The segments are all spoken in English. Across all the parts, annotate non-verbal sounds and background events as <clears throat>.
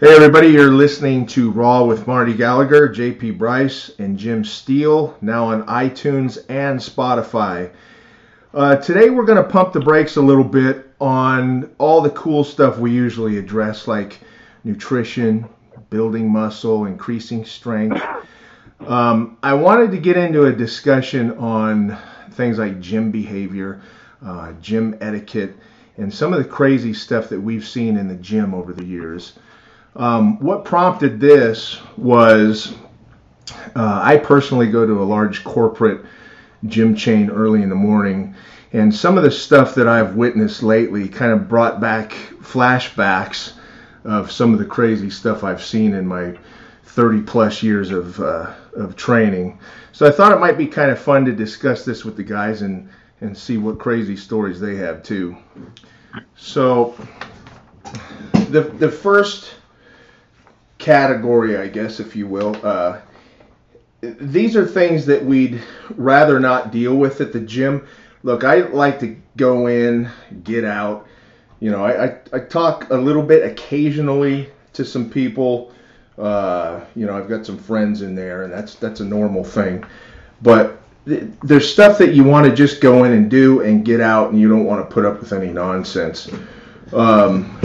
Hey, everybody, you're listening to Raw with Marty Gallagher, JP Brice, and Jim Steel, now on iTunes and Spotify. Uh, today, we're going to pump the brakes a little bit on all the cool stuff we usually address, like nutrition, building muscle, increasing strength. Um, I wanted to get into a discussion on things like gym behavior, uh, gym etiquette, and some of the crazy stuff that we've seen in the gym over the years. Um, what prompted this was uh, I personally go to a large corporate gym chain early in the morning, and some of the stuff that I've witnessed lately kind of brought back flashbacks of some of the crazy stuff I've seen in my 30 plus years of, uh, of training. So I thought it might be kind of fun to discuss this with the guys and, and see what crazy stories they have too. So the, the first category, I guess, if you will. Uh, these are things that we'd rather not deal with at the gym. Look, I like to go in, get out. You know, I, I, I talk a little bit occasionally to some people. Uh, you know, I've got some friends in there, and that's that's a normal thing. But th- there's stuff that you want to just go in and do and get out, and you don't want to put up with any nonsense. Um,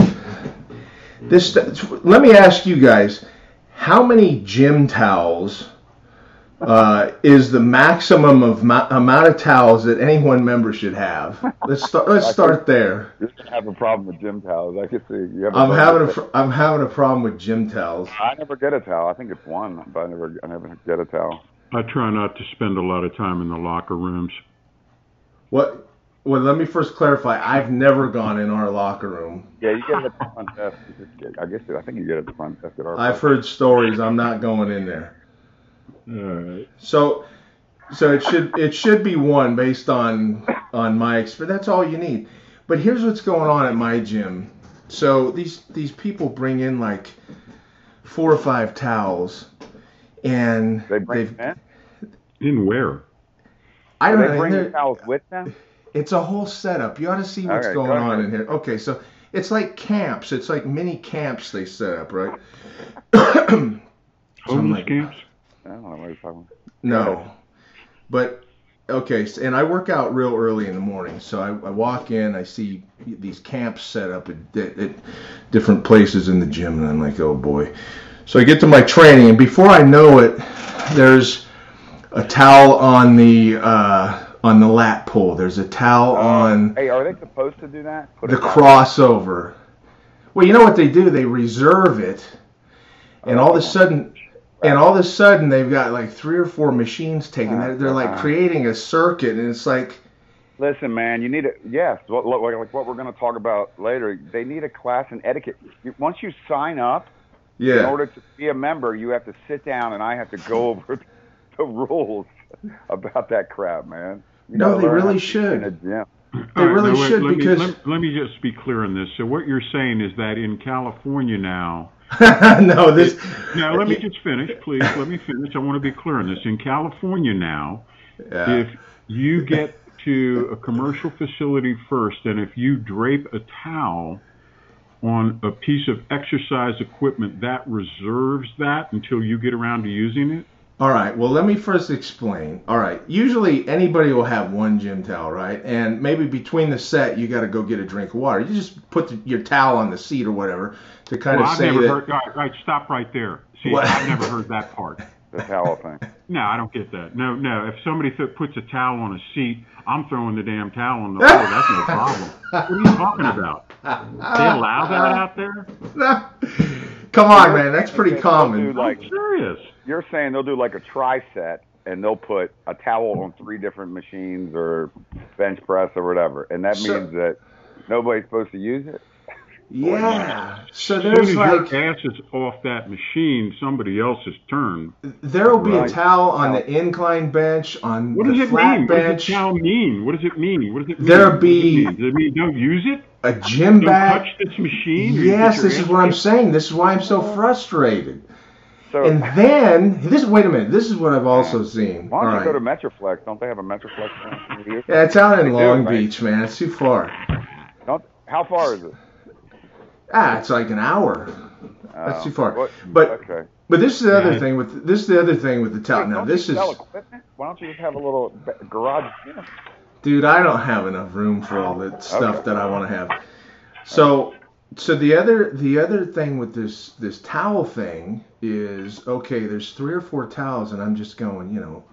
this let me ask you guys, how many gym towels uh, is the maximum of ma- amount of towels that any one member should have? Let's <laughs> start. Let's start there. You're gonna have a problem with gym towels. I can see. You have I'm having a I'm having a problem with gym towels. I never get a towel. I think it's one, but I never I never get a towel. I try not to spend a lot of time in the locker rooms. What well, let me first clarify. I've never gone in our locker room. Yeah, you get it at the front desk. I guess I think you get it at the front desk at our. I've heard stories. I'm not going in there. All right. So, so it should it should be one based on on my experience. That's all you need. But here's what's going on at my gym. So these these people bring in like four or five towels, and they bring they've in. In where? I Do don't they know. bring they're- the towels with them? It's a whole setup. You ought to see what's Okay, going go on ahead. in here. Okay, so it's like camps. It's like mini camps they set up, right? <clears throat> Homeless like- camps? I don't know what you're talking about. No. But okay, and I work out real early in the morning. So I, I walk in, I see these camps set up at, at, at different places in the gym, and I'm like, oh boy. So I get to my training, and before I know it, there's a towel on the uh, on the lat pull. There's a towel oh. on Hey, are they supposed to do that? Put the crossover. Well, you know what they do? They reserve it, and all of a oh. sudden, and all of a sudden, they've got like three or four machines taking. Ah, they're, they're like uh-huh. creating a circuit, and it's like, Listen, man, you need a yes. What, what, like what we're going to talk about later. They need a class in etiquette. Once you sign up, yeah. in order to be a member, you have to sit down and I have to go <laughs> over the rules about that crap, man. You No, they really should. In a gym. They All right, really now wait, should let because- Me, let, let me just be clear on this. So what you're saying is that in California now, <laughs> no, this. now let me just finish, please. Let me finish. I want to be clear on this. In California now, Yeah. if you get to a commercial facility first, and if you drape a towel on a piece of exercise equipment, that reserves that until you get around to using it. All right. Well, let me first explain. All right. Usually anybody will have one gym towel, right? And maybe between the set, you got to go get a drink of water. You just put the, your towel on the seat or whatever to kind Well, of I've say never that. heard. All right, all right, stop right there. See, What? I've never heard that part. <laughs> The towel thing. No, I don't get that. No, no. If somebody th- puts a towel on a seat, I'm throwing the damn towel on the floor. <laughs> That's no problem. What are you talking about? They allow that out there? <laughs> Come on, man. That's pretty common. Like I'm serious. You're saying they'll do like a tri set and they'll put a towel on three different machines or bench press or whatever, and that So- means that nobody's supposed to use it. Yeah. So As soon there's as like your ass is off that machine, somebody else's turn. there will be a towel on the incline bench, on What the it flat mean? bench, What does the towel mean? What does it mean? What does it mean? There'll What does it be- mean? Does it mean don't use it? a gym Don't bag. touch this machine? Yes, this is what I'm saying. This is why I'm so frustrated. So And then this. Wait a minute. This is what I've also seen. why don't you right. go to Metroflex? Don't they have a Metroflex here? Yeah, it's out in They do, Long right? Beach, man. It's too far. Don't, how far is it? Ah, it's like an hour. That's Oh. too far. What- But okay. but this is the other Yeah. thing with this is the other thing with the tout. Wait, Now this is equipment? Why don't you just have a little garage gym? dude. I don't have enough room for all the stuff Okay. that I want to have. So so the other the other thing with this this towel thing is okay. There's three or four towels, and I'm just going, you know,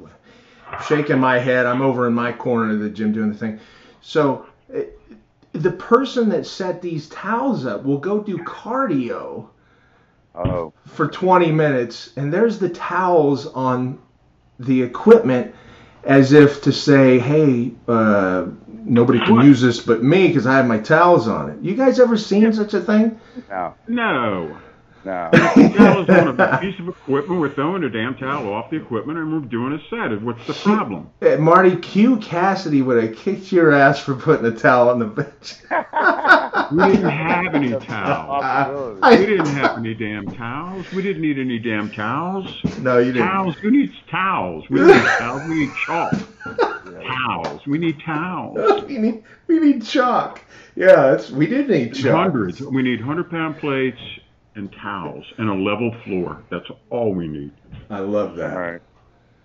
shaking my head. I'm over in my corner of the gym doing the thing. So. eh, the person that set these towels up will go do cardio Oh, for 20 minutes and there's the towels on the equipment as if to say hey uh, nobody can What? use this but me because i have my towels on it you guys ever seen such a thing no, No. No. Towel is on a <laughs> piece of equipment. We're throwing a damn towel off the equipment and we're doing a set. What's the problem? Uh, marty Hugh Cassidy would have kicked your ass for putting a towel on the bench <laughs> We didn't have any <laughs> towels. I- We didn't have any damn towels. We didn't need any damn towels. no you didn't Towels. Who needs towels? We need towels. We need chalk. Towels. We need towels. we need we need chalk yeah it's, we did need chalk Hundreds. We need hundred pound plates and towels and a level floor. That's all we need. i love that All right.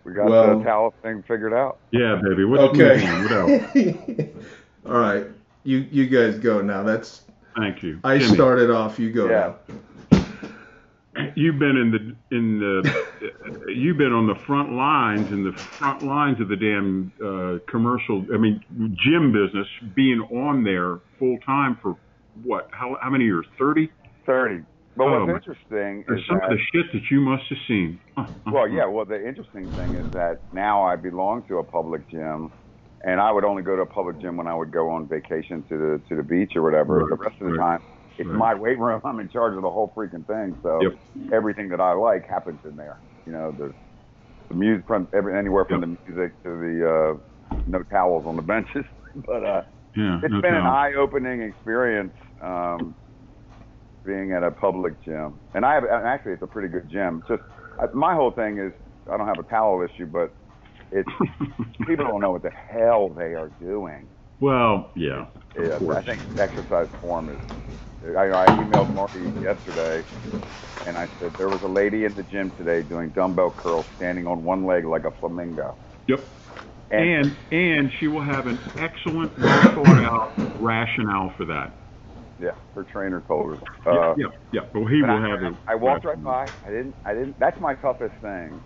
We got Well- the towel thing figured out. Yeah, baby. What's okay? What else? <laughs> all right you you guys go now that's Thank you. i Jimmy, started off you go Yeah. now You've been in the in the <laughs> you've been on the front lines in the front lines of the damn uh, commercial. I mean, gym business, being on there full time for what? How how many years? Thirty. 30. But what's my- interesting is some that, of the shit that you must have seen. well, yeah, well, the interesting thing is that now I belong to a public gym, and I would only go to a public gym when I would go on vacation to the to the beach or whatever. Right, the rest of the right, time, it's right. my weight room. <laughs> I'm in charge of the whole freaking thing. So Yep. everything that I like happens in there. You know, the the music from every, anywhere from Yep. the music to the uh, no towels on the benches. <laughs> but uh, Yeah, it's no been an eye-opening experience um, being at a public gym, and I have and actually it's a pretty good gym. Just uh, my whole thing is I don't have a towel issue, but it's <laughs> people don't know what the hell they are doing. well, yeah. Yeah. I think exercise form is. I, I emailed Marty yesterday, and I said there was a lady in the gym today doing dumbbell curls, standing on one leg like a flamingo. Yep. And, And and she will have an excellent, well thought out rationale for that. Yeah, her trainer told her. Uh, yeah, yeah, yeah. Well, he But will I, have it. I walked right by. I didn't. I didn't. That's my toughest thing.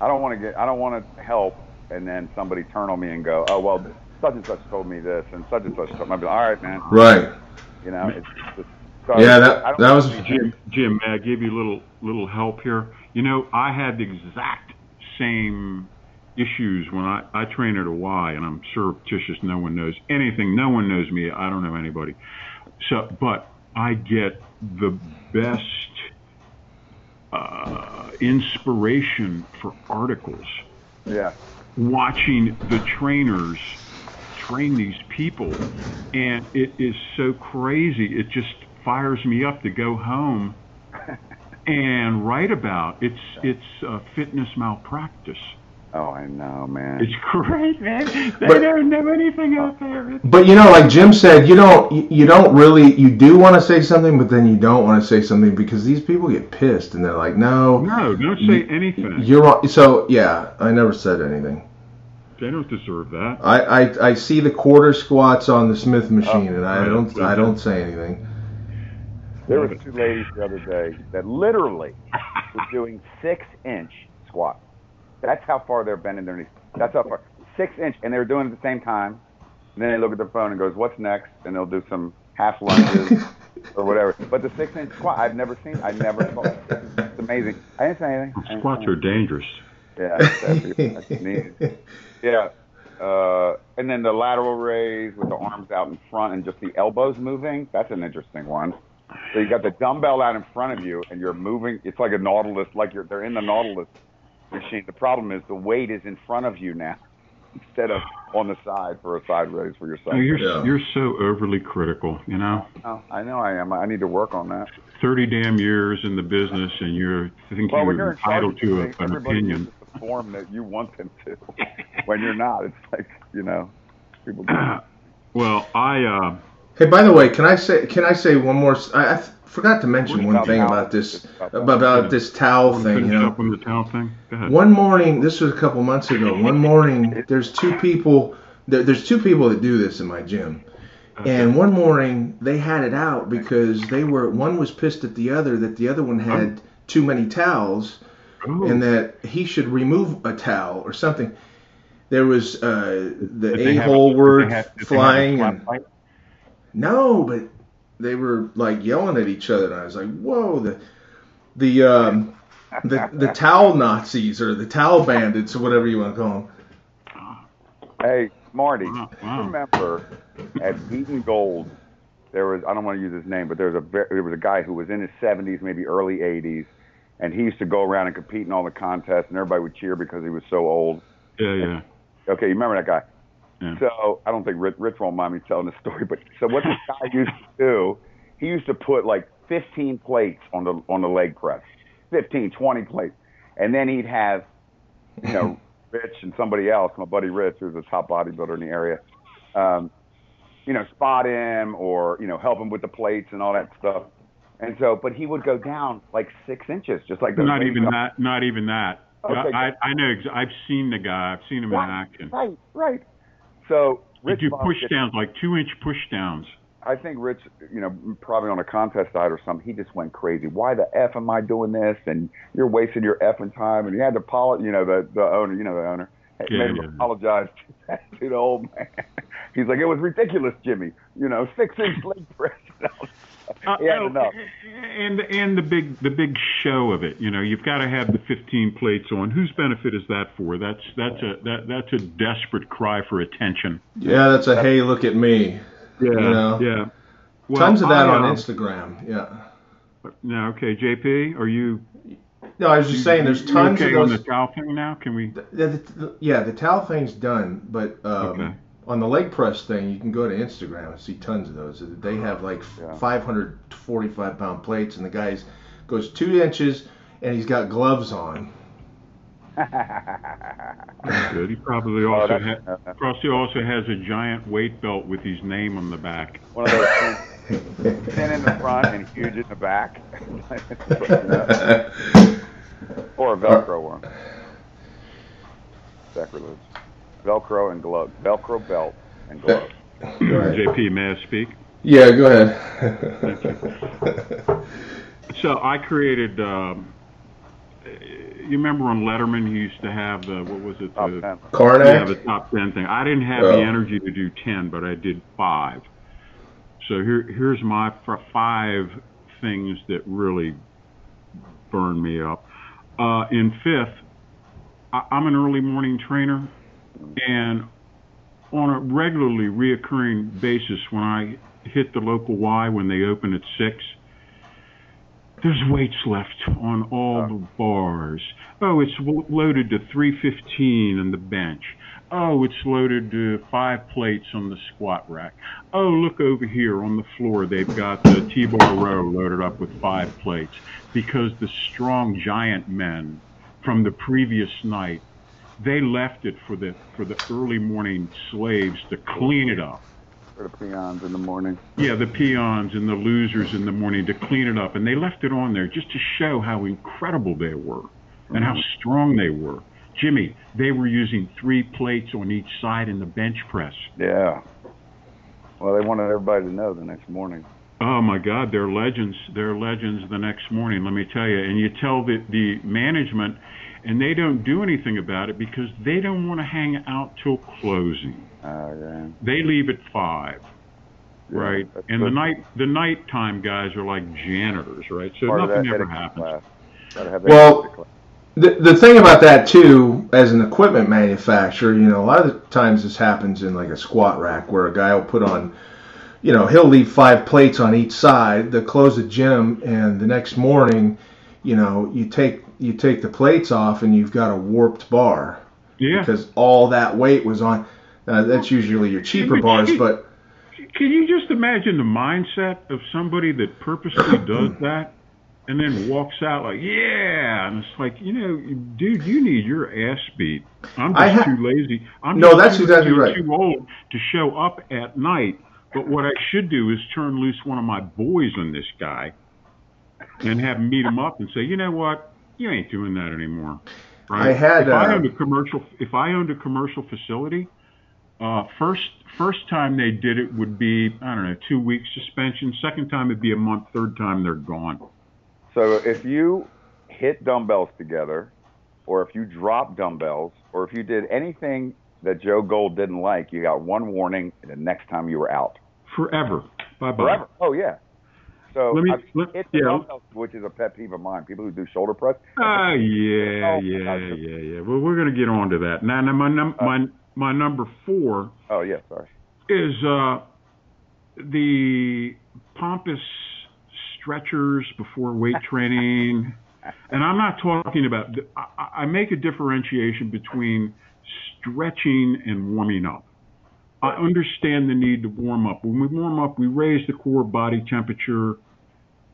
I don't want to get. I don't want to help, and then somebody turn on me and go, "Oh well, such and such told me this, and such and such told me." I'd be like, "All right, man." right You know. It's just, so Yeah, that that was Jim, Jim, may I give you a little little help here? You know, I had the exact same issues when I I train at a Y, and I'm surreptitious. No one knows anything. No one knows me. I don't know anybody. So, but I get the best uh, inspiration for articles. Yeah. watching the trainers train these people and it is so crazy. It just fires me up to go home <laughs> and write about it's it's uh, fitness malpractice Oh, I know, man. it's great man they But- don't know anything out there But you know, like Jim said, you don't you you don't really you do want to say something, but then you don't want to say something because these people get pissed and they're like, no, no don't say anything you're wrong. So yeah, I never said anything. they don't deserve that I, I I see the quarter squats on the Smith machine, oh, and I don't I don't say anything. There was two ladies the other day that literally were doing six-inch squats. That's how far they're bending their knees. That's how far. Six inch, and they were doing it at the same time. And then they look at their phone and goes, "What's next?" And they'll do some half lunges or whatever. But the six inch squat, I've never seen. I've never. It's amazing. I didn't say anything. Squats are dangerous yeah, that's, that's neat. Yeah. Uh, and then the lateral raise with the arms out in front and just the elbows moving. That's an interesting one. So you got the dumbbell out in front of you and you're moving. It's like a Nautilus, like you're they're in the Nautilus machine. The problem is the weight is in front of you now instead of on the side for a side raise for yourself. you're Yeah. you're so overly critical you know Oh, I know I am. I need to work on that. 30 damn years in the business and you're thinking Well, you're you're in charge entitled to a, an opinion. uses the form that you want them to. when you're not, it's like you know, people. <clears throat> well, I uh, Hey, by the way, can I say can I say one more? s- I I, th- forgot to mention one thing about this about this towel thing. You know, up on the towel thing. Go ahead. one morning, this was a couple months ago. <laughs> One morning, there's two people. There, there's two people that do this in my gym. And one morning they had it out because they were one was pissed at the other that the other one had too many towels Oh, and that he should remove a towel or something. There was uh, the a they have hole word they have- did they have a flying and no, but they were like yelling at each other, and I was like, "Whoa!" The the um, the the <laughs> towel Nazis or the towel bandits or whatever you want to call them. Hey, Marty, Wow, you remember at Eaton Gold, there was I don't want to use his name, but there was a there was a guy who was in his 70s, maybe early 80s, and he used to go around and compete in all the contests, and everybody would cheer because he was so old. Yeah, yeah. Okay, you remember that guy? Yeah. So I don't think Rich, Rich won't mind me telling the story, but so what this guy used to do, he used to put like 15 plates on the on the leg press, 15, 20 plates, and then he'd have, you know, <laughs> Rich and somebody else, my buddy Rich, who's a top bodybuilder in the area, um, you know, spot him or you know help him with the plates and all that stuff. And so, but he would go down like six inches, just like those Not even up- that. Not even that. Okay. I, I know. I've seen the guy. I've seen him in action. Right, right. So Rich do push downs, like two inch push downs. I think Rich, you know, probably on a contest side or something, he just went crazy. Why the f am I doing this? And you're wasting your effing time. And he had to apologize, you know, the the owner, you know, the owner, Yeah, made him yeah. apologize to, <laughs> to the old man. He's like, it was ridiculous, Jimmy. You know, six inch <laughs> leg press. <laughs> Uh, he had oh, enough. And and the big the big show of it. You know, you've got to have the 15 plates on. Whose benefit is that for? That's that's a that that's a desperate cry for attention. Yeah, that's a hey, look at me. Yeah, know? yeah. Well, Tons of that I, on uh, Instagram. Yeah. Now, okay, JP, are you? No, I was just saying, there's you tons okay of on those. the towel thing now. Can we? The, the, the- yeah, the towel thing's done, but um, Okay. On the leg press thing, you can go to Instagram and see tons of those. They uh-huh. have like Yeah. 545 pound plates, and the guy's goes two inches, and he's got gloves on. <laughs> Good. He probably also that's- ha- uh, probably also has a giant weight belt with his name on the back. One of those thin, thin <laughs> in the front and huge in the back, <laughs> or a Velcro one. Sacrilege. Velcro and gloves. Velcro belt and gloves. JP, may I speak? yeah, go ahead. <laughs> So I created. Um, you remember on Letterman, he used to have the what was it? Top the, ten. Karnak. Yeah, the top ten thing. I didn't have Oh. the energy to do ten, but I did five. So here, here's my five things that really burn me up. Uh, in fifth, I, I'm an early morning trainer, and on a regularly reoccurring basis, when I hit the local Y when they open at six, there's weights left on all the bars. Oh, it's loaded to 315 on the bench. Oh, it's loaded to five plates on the squat rack. Oh, look over here on the floor. They've got the T-bar row loaded up with five plates because the strong giant men from the previous night, they left it for the for the early morning slaves to clean it up. For the peons in the morning. Yeah, the peons and the losers in the morning to clean it up, and they left it on there just to show how incredible they were and how mm-hmm. strong they were. Jimmy, they were using three plates on each side in the bench press. Yeah. Well, they wanted everybody to know the next morning. Oh my God, they're legends. They're legends the next morning, let me tell you. And you tell the, the management, and they don't do anything about it because they don't want to hang out till closing. Oh, yeah. They leave at five. Yeah, right? that's And the night the nighttime guys are like janitors, right? So Part nothing ever happens. class. Gotta have that Well. The, the thing about that too, as an equipment manufacturer, you know, a lot of the times this happens in like a squat rack where a guy will put on, you know, he'll leave five plates on each side. They'll close the gym, and the next morning, you know, you take you take the plates off, and you've got a warped bar Yeah. because all that weight was on. Uh, that's usually your cheaper bars, but Can you just imagine the mindset of somebody that purposely <clears throat> does that and then walks out like, yeah, and it's like, you know, dude, you need your ass beat. I'm just ha- too lazy. I'm No, that's too, exactly too, right. too old to show up at night. But what I should do is turn loose one of my boys on this guy and have them meet him up and say, you know what, you ain't doing that anymore. Right? I had, if I uh, owned a commercial, if I owned a commercial facility, uh, first first time they did it would be I don't know two weeks suspension. Second time it'd be a month. Third time they're gone. So if you hit dumbbells together, or if you drop dumbbells, or if you did anything that Joe Gold didn't like, you got one warning, and the next time you were out. Forever. Bye bye. Forever. Oh yeah. So Let me- let- yeah. which is a pet peeve of mine. People who do shoulder press. Ah, yeah, Oh, yeah, gotcha. yeah, yeah. Well, we're going to get on to that. Now, now my, num- my, my number four Oh yeah, sorry. is uh, the pompous stretchers before weight <laughs> training. And I'm not talking about, I, I make a differentiation between stretching and warming up. I understand the need to warm up. When we warm up, we raise the core body temperature.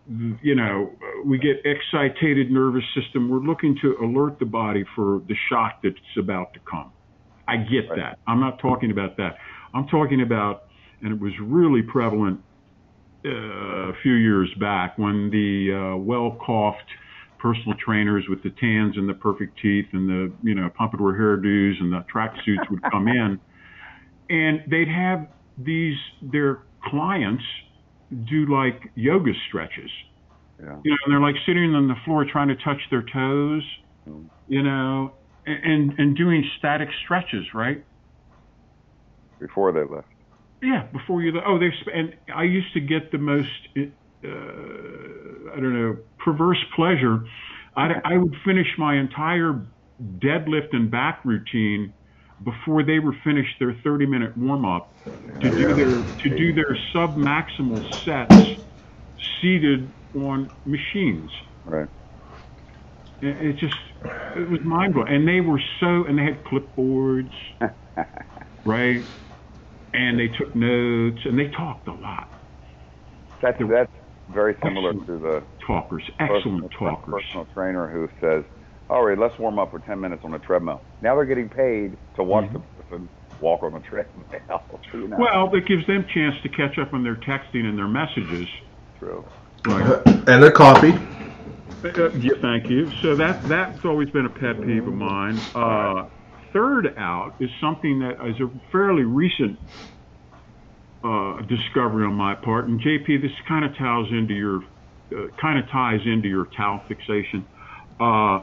You know, we get excitated nervous system. We're looking to alert the body for the shock that's about to come. I get Right. that. I'm not talking about that. I'm talking about, and it was really prevalent uh, a few years back when the uh, well-coughed personal trainers with the tans and the perfect teeth and the you know pompadour hairdos and the tracksuits would come in, <laughs> and they'd have these their clients do like yoga stretches. Yeah. You know, and they're like sitting on the floor trying to touch their toes, Mm. you know, and and doing static stretches, right? Before they left. Yeah, before you. Left oh, they and I used to get the most, uh, I don't know, perverse pleasure. I, I would finish my entire deadlift and back routine before they were finished their 30 minute warm up to do their to do their sub maximal sets seated on machines. Right. It, it just it was mind blowing, and they were so and they had clipboards, <laughs> right? And they took notes and they talked a lot. That's that's very similar to the Talkers, excellent personal, talkers. personal trainer who says, "All right, let's warm up for 10 minutes on the treadmill." Now they're getting paid to watch the person walk on the treadmill. <laughs> you know? Well, it gives them chance to catch up on their texting and their messages. true. Right. And they're coffee. Uh, yeah, thank you. So that that's always been a pet peeve of mine. Uh, third out is something that is a fairly recent uh, discovery on my part, and JP, this kind of ties into your uh, kind of ties into your towel fixation. Uh,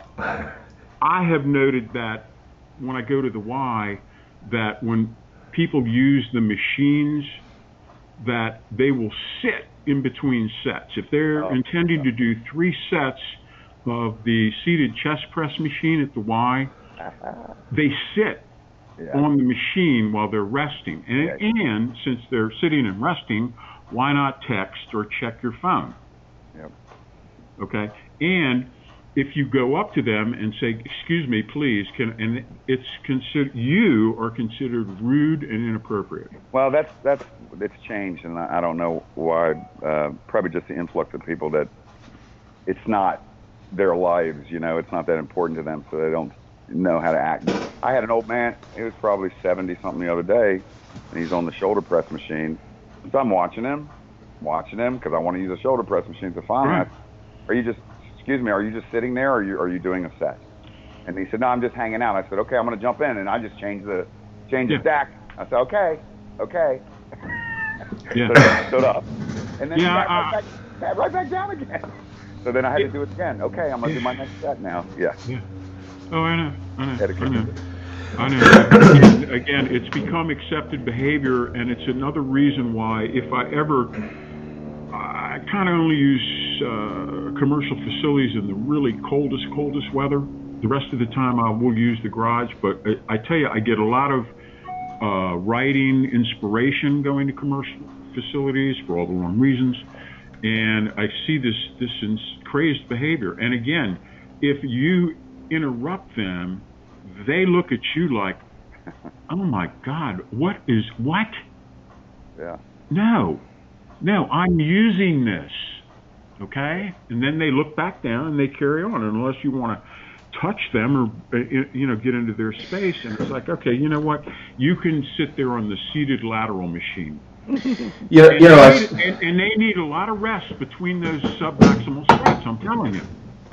I have noted that when I go to the Y, that when people use the machines, that they will sit in between sets. If they're Oh. intending to do three sets of the seated chest press machine at the Y, they sit Yeah. on the machine while they're resting. And, Yeah. and since they're sitting and resting, why not text or check your phone? Yep. Okay. And if you go up to them and say, "Excuse me, please," can and it's considered you are considered rude and inappropriate. Well, that's that's it's changed, and I, I don't know why. Uh, probably just the influx of people that it's not their lives. You know, it's not that important to them, so they don't know how to act. I had an old man. He was probably seventy something the other day, and he's on the shoulder press machine. So I'm watching him, watching him because I want to use a shoulder press machine. So finally, Right. Are you just excuse me? Are you just sitting there, or are you are you doing a set? And he said, No, I'm just hanging out. I said, Okay, I'm going to jump in, and I just changed the changed Yeah. the stack. I said, Okay, okay. Yeah. <laughs> So I stood up, and then Yeah, I- right, back, right back down again. <laughs> So then I had to do it again. Okay, I'm gonna do my next set now. Yeah. Oh, I know. I know. I know. I know. Again, it's become accepted behavior, and it's another reason why, if I ever, I kind of only use uh, commercial facilities in the really coldest, coldest weather. The rest of the time, I will use the garage. But I, I tell you, I get a lot of uh, writing inspiration going to commercial facilities for all the wrong reasons, and I see this this ins- crazed behavior. And again, if you interrupt them, they look at you like, "Oh my God, what is what? Yeah. No, no, I'm using this." Okay, and then they look back down and they carry on, unless you want to touch them or uh, you know get into their space. And it's like, okay, you know what? You can sit there on the seated lateral machine. <laughs> You know, And, you know, they need, and, and they need a lot of rest between those submaximal sets. I'm telling you.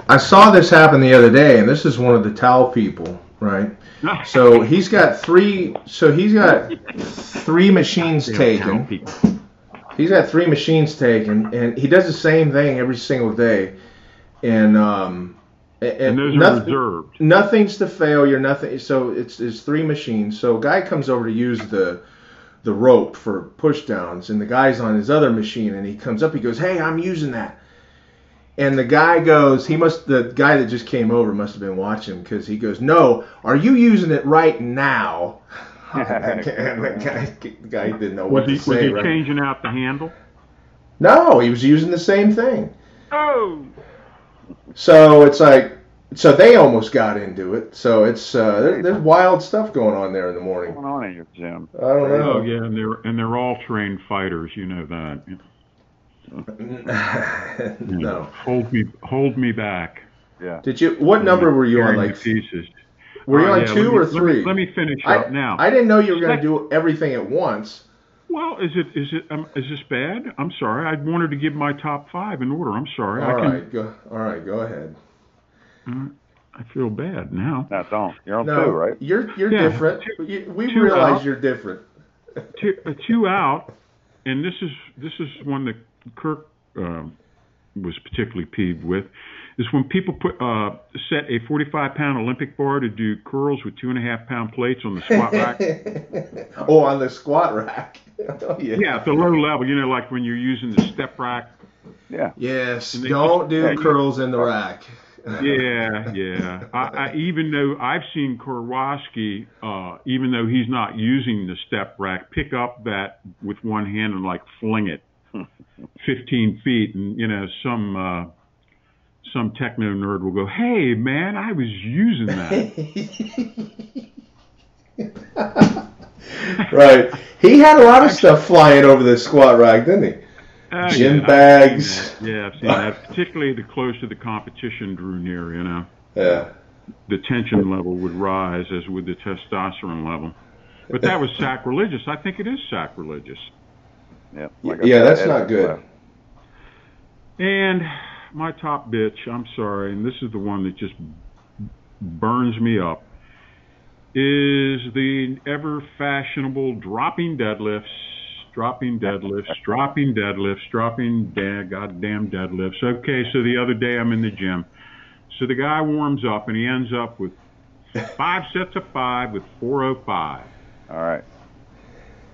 I saw this happen the other day, and this is one of the towel people, right? <laughs> So he's got three. So he's got three machines taken. He's got three machines taken, and he does the same thing every single day. And um, and, And nothing, reserved. nothing's to failure. Nothing. So it's it's three machines. So a guy comes over to use the the rope for push downs, and the guy's on his other machine, and he comes up. He goes, "Hey, I'm using that." And the guy goes, he must, the guy that just came over must have been watching because he goes, No, are you using it right now? And <laughs> the guy, the guy didn't know what Was he, to was say. he right? changing out the handle? No, he was using the same thing. Oh. So it's like, so they almost got into it. So it's, uh, there, there's wild stuff going on there in the morning. What's going on in your gym? I don't know. Oh yeah, and they're and they're all trained fighters. You know that. <laughs> no. Hold me, hold me back. Yeah. Did you, what number were you on? Like, pieces. Were you Oh, on yeah, two me- or let me- three? Let me, finish I, up now. I didn't know you were going to do everything at once. well, is it is it um, is this bad? I'm sorry. I wanted to give my top five in order. I'm sorry. All I can. right, go. All right, go ahead. I feel bad now. No, don't. You're on No, two, right? you're you're Yeah, different. two- we two realize out. you're different. <laughs> two, uh, two out, and this is this is one that Kirk um, was particularly peeved with, is when people put uh, set a 45 pound Olympic bar to do curls with two and a half pound plates on the squat rack. <laughs> oh, on the squat rack. <laughs> oh, yeah. yeah, at the low level, you know, like when you're using the step rack. Yeah. Yes. Don't do Yeah, curls in the rack. Yeah, yeah. I, I even though I've seen Karwoski, uh, even though he's not using the step rack, pick up that with one hand and like fling it <laughs> 15 feet, and you know some uh, some techno nerd will go, "Hey, man, I was using that." <laughs> <laughs> right. He had a lot of stuff flying over the squat rack, didn't he? Uh, Gym yeah, I've bags. seen that. Yeah, I've seen that. Particularly the closer the competition drew near, you know, Yeah. the tension level would rise as would the testosterone level. But that was sacrilegious. I think it is sacrilegious. Yeah. Like yeah, said, that's not good. left. And my top bitch, I'm sorry, and this is the one that just burns me up, is the ever fashionable dropping deadlifts, dropping deadlifts, <laughs> dropping deadlifts, dropping da- goddamn deadlifts. Okay, so the other day I'm in the gym. So the guy warms up and he ends up with five sets of five with 405 All right.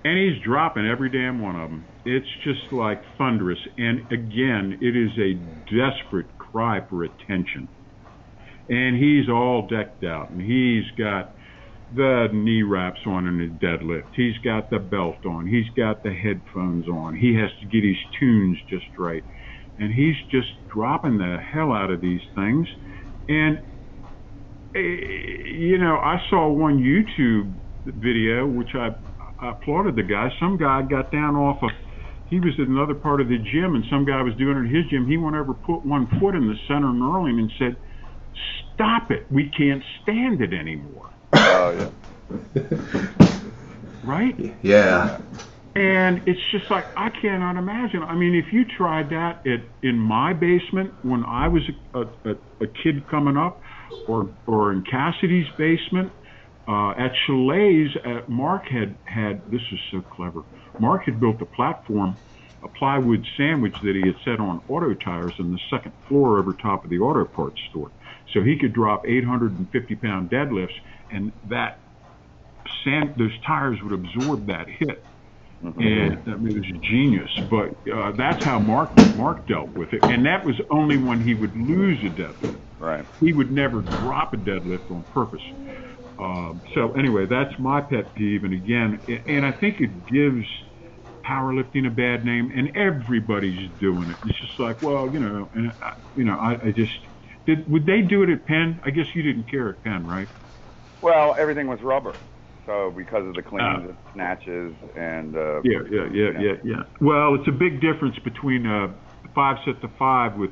and he's dropping every damn one of them. It's just like thunderous. And again, it is a desperate cry for attention. And he's all decked out, and he's got the knee wraps on in his deadlift. He's got the belt on. He's got the headphones on. He has to get his tunes just right. And he's just dropping the hell out of these things. And, eh, you know, I saw one YouTube video, which I I applauded the guy. Some guy got down off of, he was at another part of the gym, and some guy was doing it at his gym. He went over, put one foot in the center knurling, and said, "Stop it! We can't stand it anymore." Oh yeah. <laughs> Right? Yeah. And it's just like I cannot imagine. I mean, if you tried that at in my basement when I was a, a, a kid coming up, or or in Cassidy's basement, uh, at Chaillet's, uh, Mark had had this is so clever. Mark had built a platform, a plywood sandwich that he had set on auto tires in the second floor over top of the auto parts store, so he could drop 850 pound deadlifts, and that sand those tires would absorb that hit and I mean, it was a genius. But uh, that's how Mark Mark dealt with it, and that was only when he would lose a deadlift. Right. He would never drop a deadlift on purpose. Um, so anyway, that's my pet peeve, and again, and I think it gives powerlifting a bad name, and everybody's doing it. It's just like, well, you know, and I, you know, I, I just did. Would they do it at Penn? I guess you didn't care at Penn, right? Well, everything was rubber. So because of the cleans Ah. and snatches and uh, Yeah, yeah, yeah, yeah, yeah. Well, it's a big difference between a five set to five with,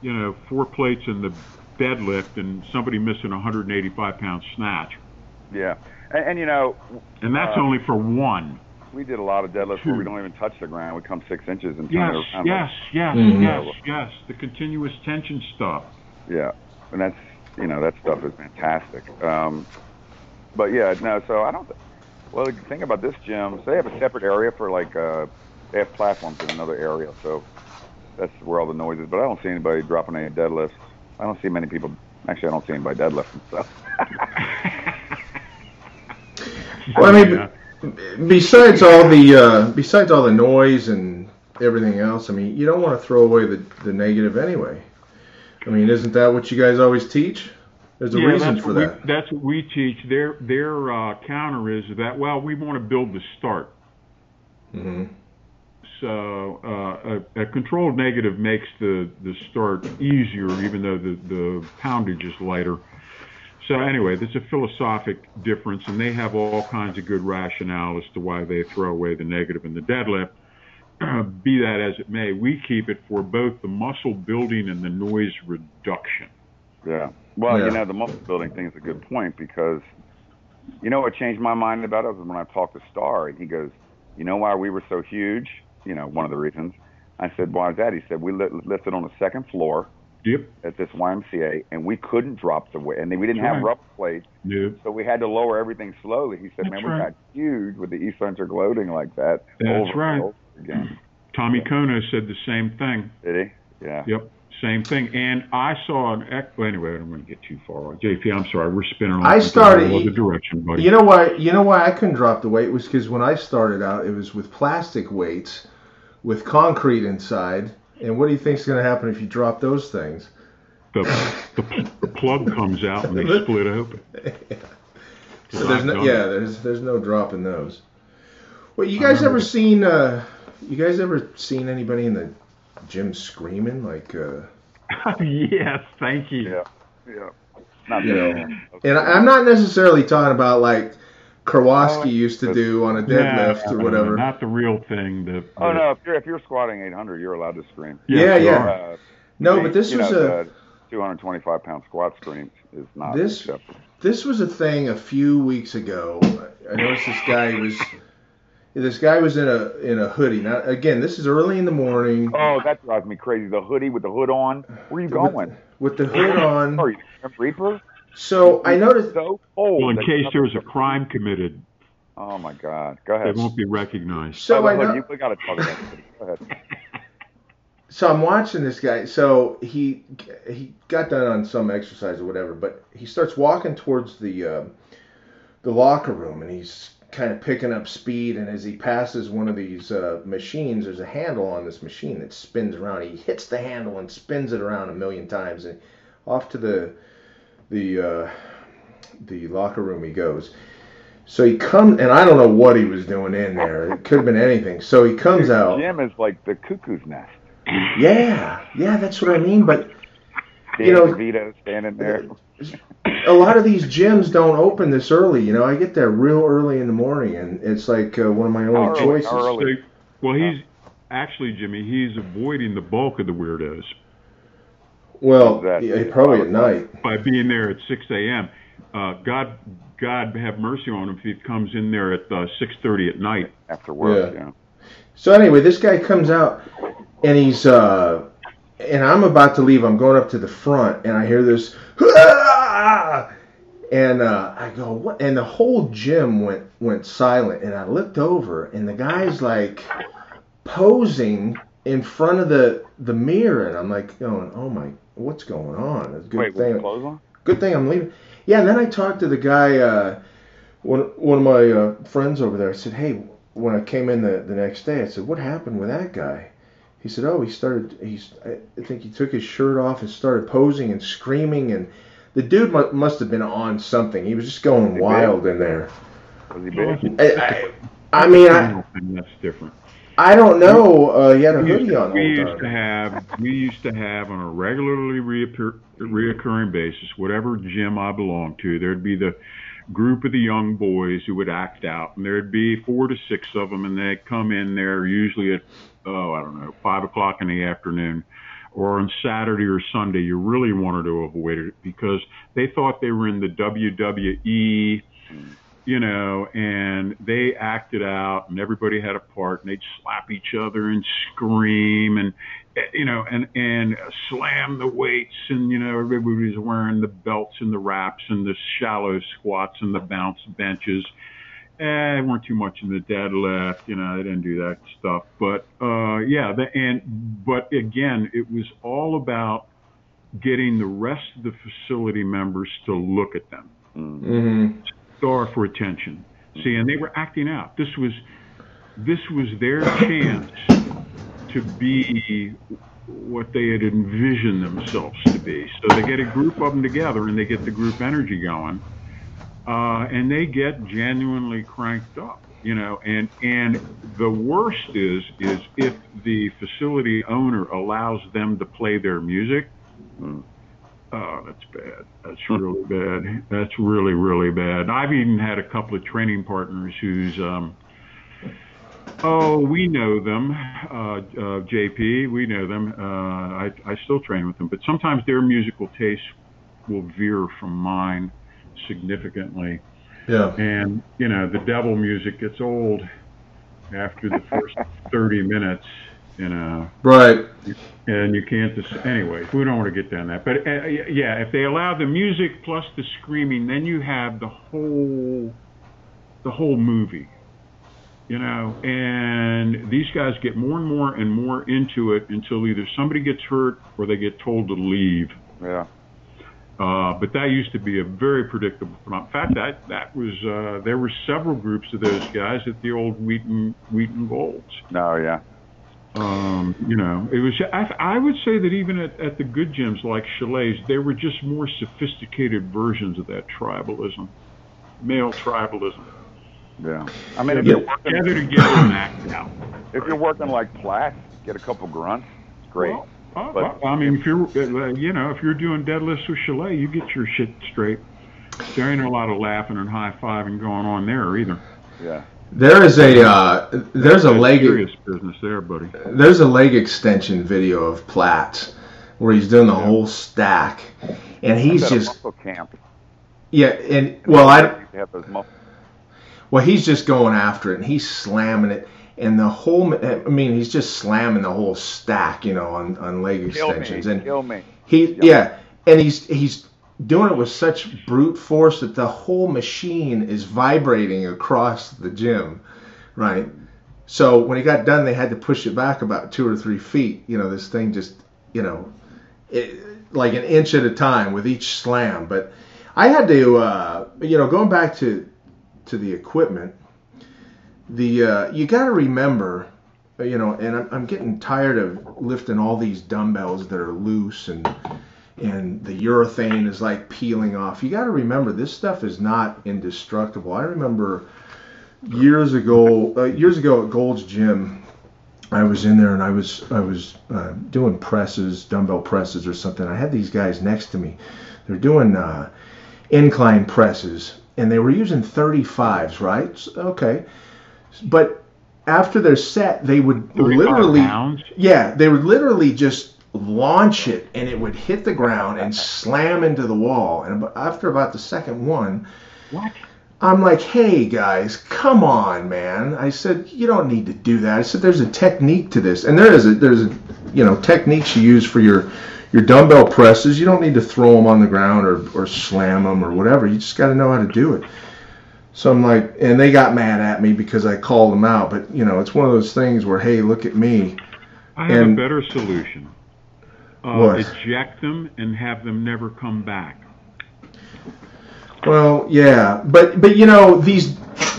you know, four plates and the deadlift and somebody missing a 185 pound snatch, yeah, and, and you know, and that's Uh, only for one. we did a lot of deadlifts where we don't even touch the ground. We come six inches and turn Yes, around. yes, yes, Mhm. yes, yes. The continuous tension stuff. Yeah, and that's you know that stuff is fantastic. Um, but yeah, no. So I don't. Th- well, the thing about this gym, so they have a separate area for like uh, they have platforms in another area, so that's where all the noise is. But I don't see anybody dropping any deadlifts. I don't see many people. Actually, I don't see anybody deadlifting stuff. Well, I mean, Yeah. besides all the uh, besides all the noise and everything else, I mean, you don't want to throw away the, the negative anyway. I mean, isn't that what you guys always teach? There's a Yeah, reason that's for what that. We, that's what we teach. Their their uh, counter is that well, we want to build the start. hmm So uh, Uh, uh, a, a controlled negative makes the the start easier, even though the the poundage is lighter. So anyway, there's a philosophic difference, and they have all kinds of good rationale as to why they throw away the negative in the deadlift. <clears throat> Be that as it may, we keep it for both the muscle building and the noise reduction. Yeah. Well, Yeah. you know, the muscle building thing is a good point because, you know, what changed my mind about it was when I talked to Starr and he goes, you know why we were so huge? You know, one of the reasons. I said, why is that? He said, we li- lifted on the second floor Yep. at this YMCA and we couldn't drop the weight and we didn't That's have right. rubber plates. Yep. So we had to lower everything slowly. He said, That's man, we right. got huge with the eccentric loading like that. That's over right. over Again. <clears throat> Tommy Kono said the same thing. Did he? Yeah. Yep, same thing. And I saw an ec- well, anyway. I don't want to get too far. JP, I'm sorry, we're spinning off I started- whole other direction, buddy. You know why? You know why I couldn't drop the weight was because when I started out, it was with plastic weights, with concrete inside. And what do you think is going to happen if you drop those things? the, the, the plug comes out and they <laughs> split open. So there's no, yeah, there's there's no dropping those. Well, you guys ever seen? Uh, you guys ever seen anybody in the gym screaming like? Uh, <laughs> yes, thank you. Yeah. Yeah. Not You know, bad. and I- I'm not necessarily talking about like Oh, used to do on a deadlift Nah, or whatever. Not the real thing. The, Oh no! If you're if you're squatting 800, you're allowed to scream. Yeah, you yeah. Uh, No, the- but this was know, a 225 pound squat scream is not This- acceptable. this was a thing a few weeks ago. I noticed this guy was this guy was in a in a hoodie. Now again, this is early in the morning Oh, that drives me crazy. The hoodie with the hood on. Where are you going? with the hood on. Are you a Reaper? So I noticed So cold. well, in case you there was a crime committed, Oh my God! Go they ahead. won't be recognized. so Oh, I the hood, know, you- we got to talk about it. Go ahead. <laughs> so I'm watching this guy. So he he got done on some exercise or whatever, but he starts walking towards the uh, the locker room, and he's kind of picking up speed. And as he passes one of these uh, machines, there's a handle on this machine that spins around. He hits the handle and spins it around a million times, and off to the the uh, the locker room he goes. So he comes, and I don't know what he was doing in there. It could have been anything. So he comes out. The gym is like the cuckoo's nest. Yeah, yeah, that's what I mean. But Dan You know- Vito standing there. a lot of these gyms don't open this early. You know, I get there real early in the morning, and it's like uh, one of my only early? choices. Early? Well, he's actually Jimmy. He's avoiding the bulk of the weirdos Well, That- yeah, probably at night. by being there at 6 a.m. Uh, God, God have mercy on him if he comes in there at uh, 6:30 at night. After work, Yeah. yeah. So anyway, this guy comes out, and he's uh, and I'm about to leave. I'm going up to the front, and I hear this, "Ah!" and uh, I go, what? And the whole gym went went silent, and I looked over, and the guy's like posing in front of the the mirror, and I'm like going, oh my, what's going on? It's good Wait, thing. the clothes on? good thing I'm leaving. Yeah, and then I talked to the guy, uh, one one of my uh, friends over there. I said, hey, when I came in the, the next day, I said, what happened with that guy? He said, oh, he started. He's. I think he took his shirt off and started posing and screaming, and the dude mu- must have been on something. He was just going He wild in there. Was he big? I, I, I mean, I, And that's different. I don't know. Uh, he had a hoodie on we used to have we used to have on a regularly reappear, reoccurring basis, whatever gym I belonged to, there'd be the group of the young boys who would act out, and there'd be four to six of them, and they'd come in there usually at oh I don't know five o'clock in the afternoon, or on Saturday or Sunday. You really wanted to avoid it because they thought they were in the WWE. You know, and they acted out, and everybody had a part, and they'd slap each other and scream, and you know, and and slam the weights, and you know, everybody's wearing the belts and the wraps and the shallow squats and the bounce benches. Eh, weren't too much in the deadlift, you know, they didn't do that stuff. But uh, yeah, the, and but again, it was all about getting the rest of the facility members to look at them. Mm-hmm. Star for attention. See, and they were acting out. This was this was their chance to be what they had envisioned themselves to be. So they get a group of them together and they get the group energy going, uh, and they get genuinely cranked up. You know, and and the worst is is if the facility owner allows them to play their music. Oh, that's bad. That's really bad. That's really, really bad. I've even had a couple of training partners who's, um, oh, we know them, uh, uh, JP, we know them. Uh, I, I still train with them, but sometimes their musical tastes will veer from mine significantly. Yeah. And, you know, the devil music gets old after the first <laughs> 30 minutes, you know Right. and you can't just anyway we don't want to get down that but uh, yeah if they allow the music plus the screaming then you have the whole the whole movie you know and these guys get more and more and more into it until either somebody gets hurt or they get told to leave Yeah. uh, but that used to be a very predictable phenomenon. In fact, that that was uh, there were several groups of those guys at the old Wheaton Wheaton Golds. No, yeah. Um, you know, it was. I, I would say that even at, at the good gyms like Chaillet's, they were just more sophisticated versions of that tribalism, male tribalism. Yeah. I mean, if Yeah. you're working, Together together and act out. if you're working like Platz, get a couple grunts. It's great. Well, uh, But- I mean, if you're, uh, you know, if you're doing deadlifts with Chalet, you get your shit straight. There ain't a lot of laughing and high fiving going on there either. yeah. There is a uh, there's a leg serious business there, buddy. there's a leg extension video of Platz where he's doing the whole stack, and he's At a just muscle camp. yeah. And well, I have those muscle. well he's just going after it, and he's slamming it, and the whole I mean he's just slamming the whole stack, you know, on on leg Kill extensions, me. and Kill me. He yeah, and he's he's doing it with such brute force that the whole machine is vibrating across the gym, right? So when he got done, they had to push it back about two or three feet. You know, this thing just you know, it, like an inch at a time with each slam. But I had to, uh, you know, going back to to the equipment, the uh, you got to remember you know, and I'm, I'm getting tired of lifting all these dumbbells that are loose and and the urethane is like peeling off. You got to remember this stuff is not indestructible. I remember years ago, uh, years ago at Gold's Gym, I was in there and I was I was uh, doing presses, dumbbell presses or something. I had these guys next to me. They're doing uh, incline presses and they were using 35s, right? Okay, but after their set, they would literally pounds? yeah, they would literally just launch it and it would hit the ground and slam into the wall. And after about the second one, What? I'm like, hey guys, come on, man. I said, you don't need to do that. I said, there's a technique to this. And there is a, there's a, you know, techniques you use for your, your dumbbell presses. You don't need to throw them on the ground or, or slam them or whatever. You just got to know how to do it. So I'm like, and they got mad at me because I called them out. But, you know, it's one of those things where, hey, look at me. I have And- a better solution. Uh, What? eject them and have them never come back. Well, yeah, but but you know these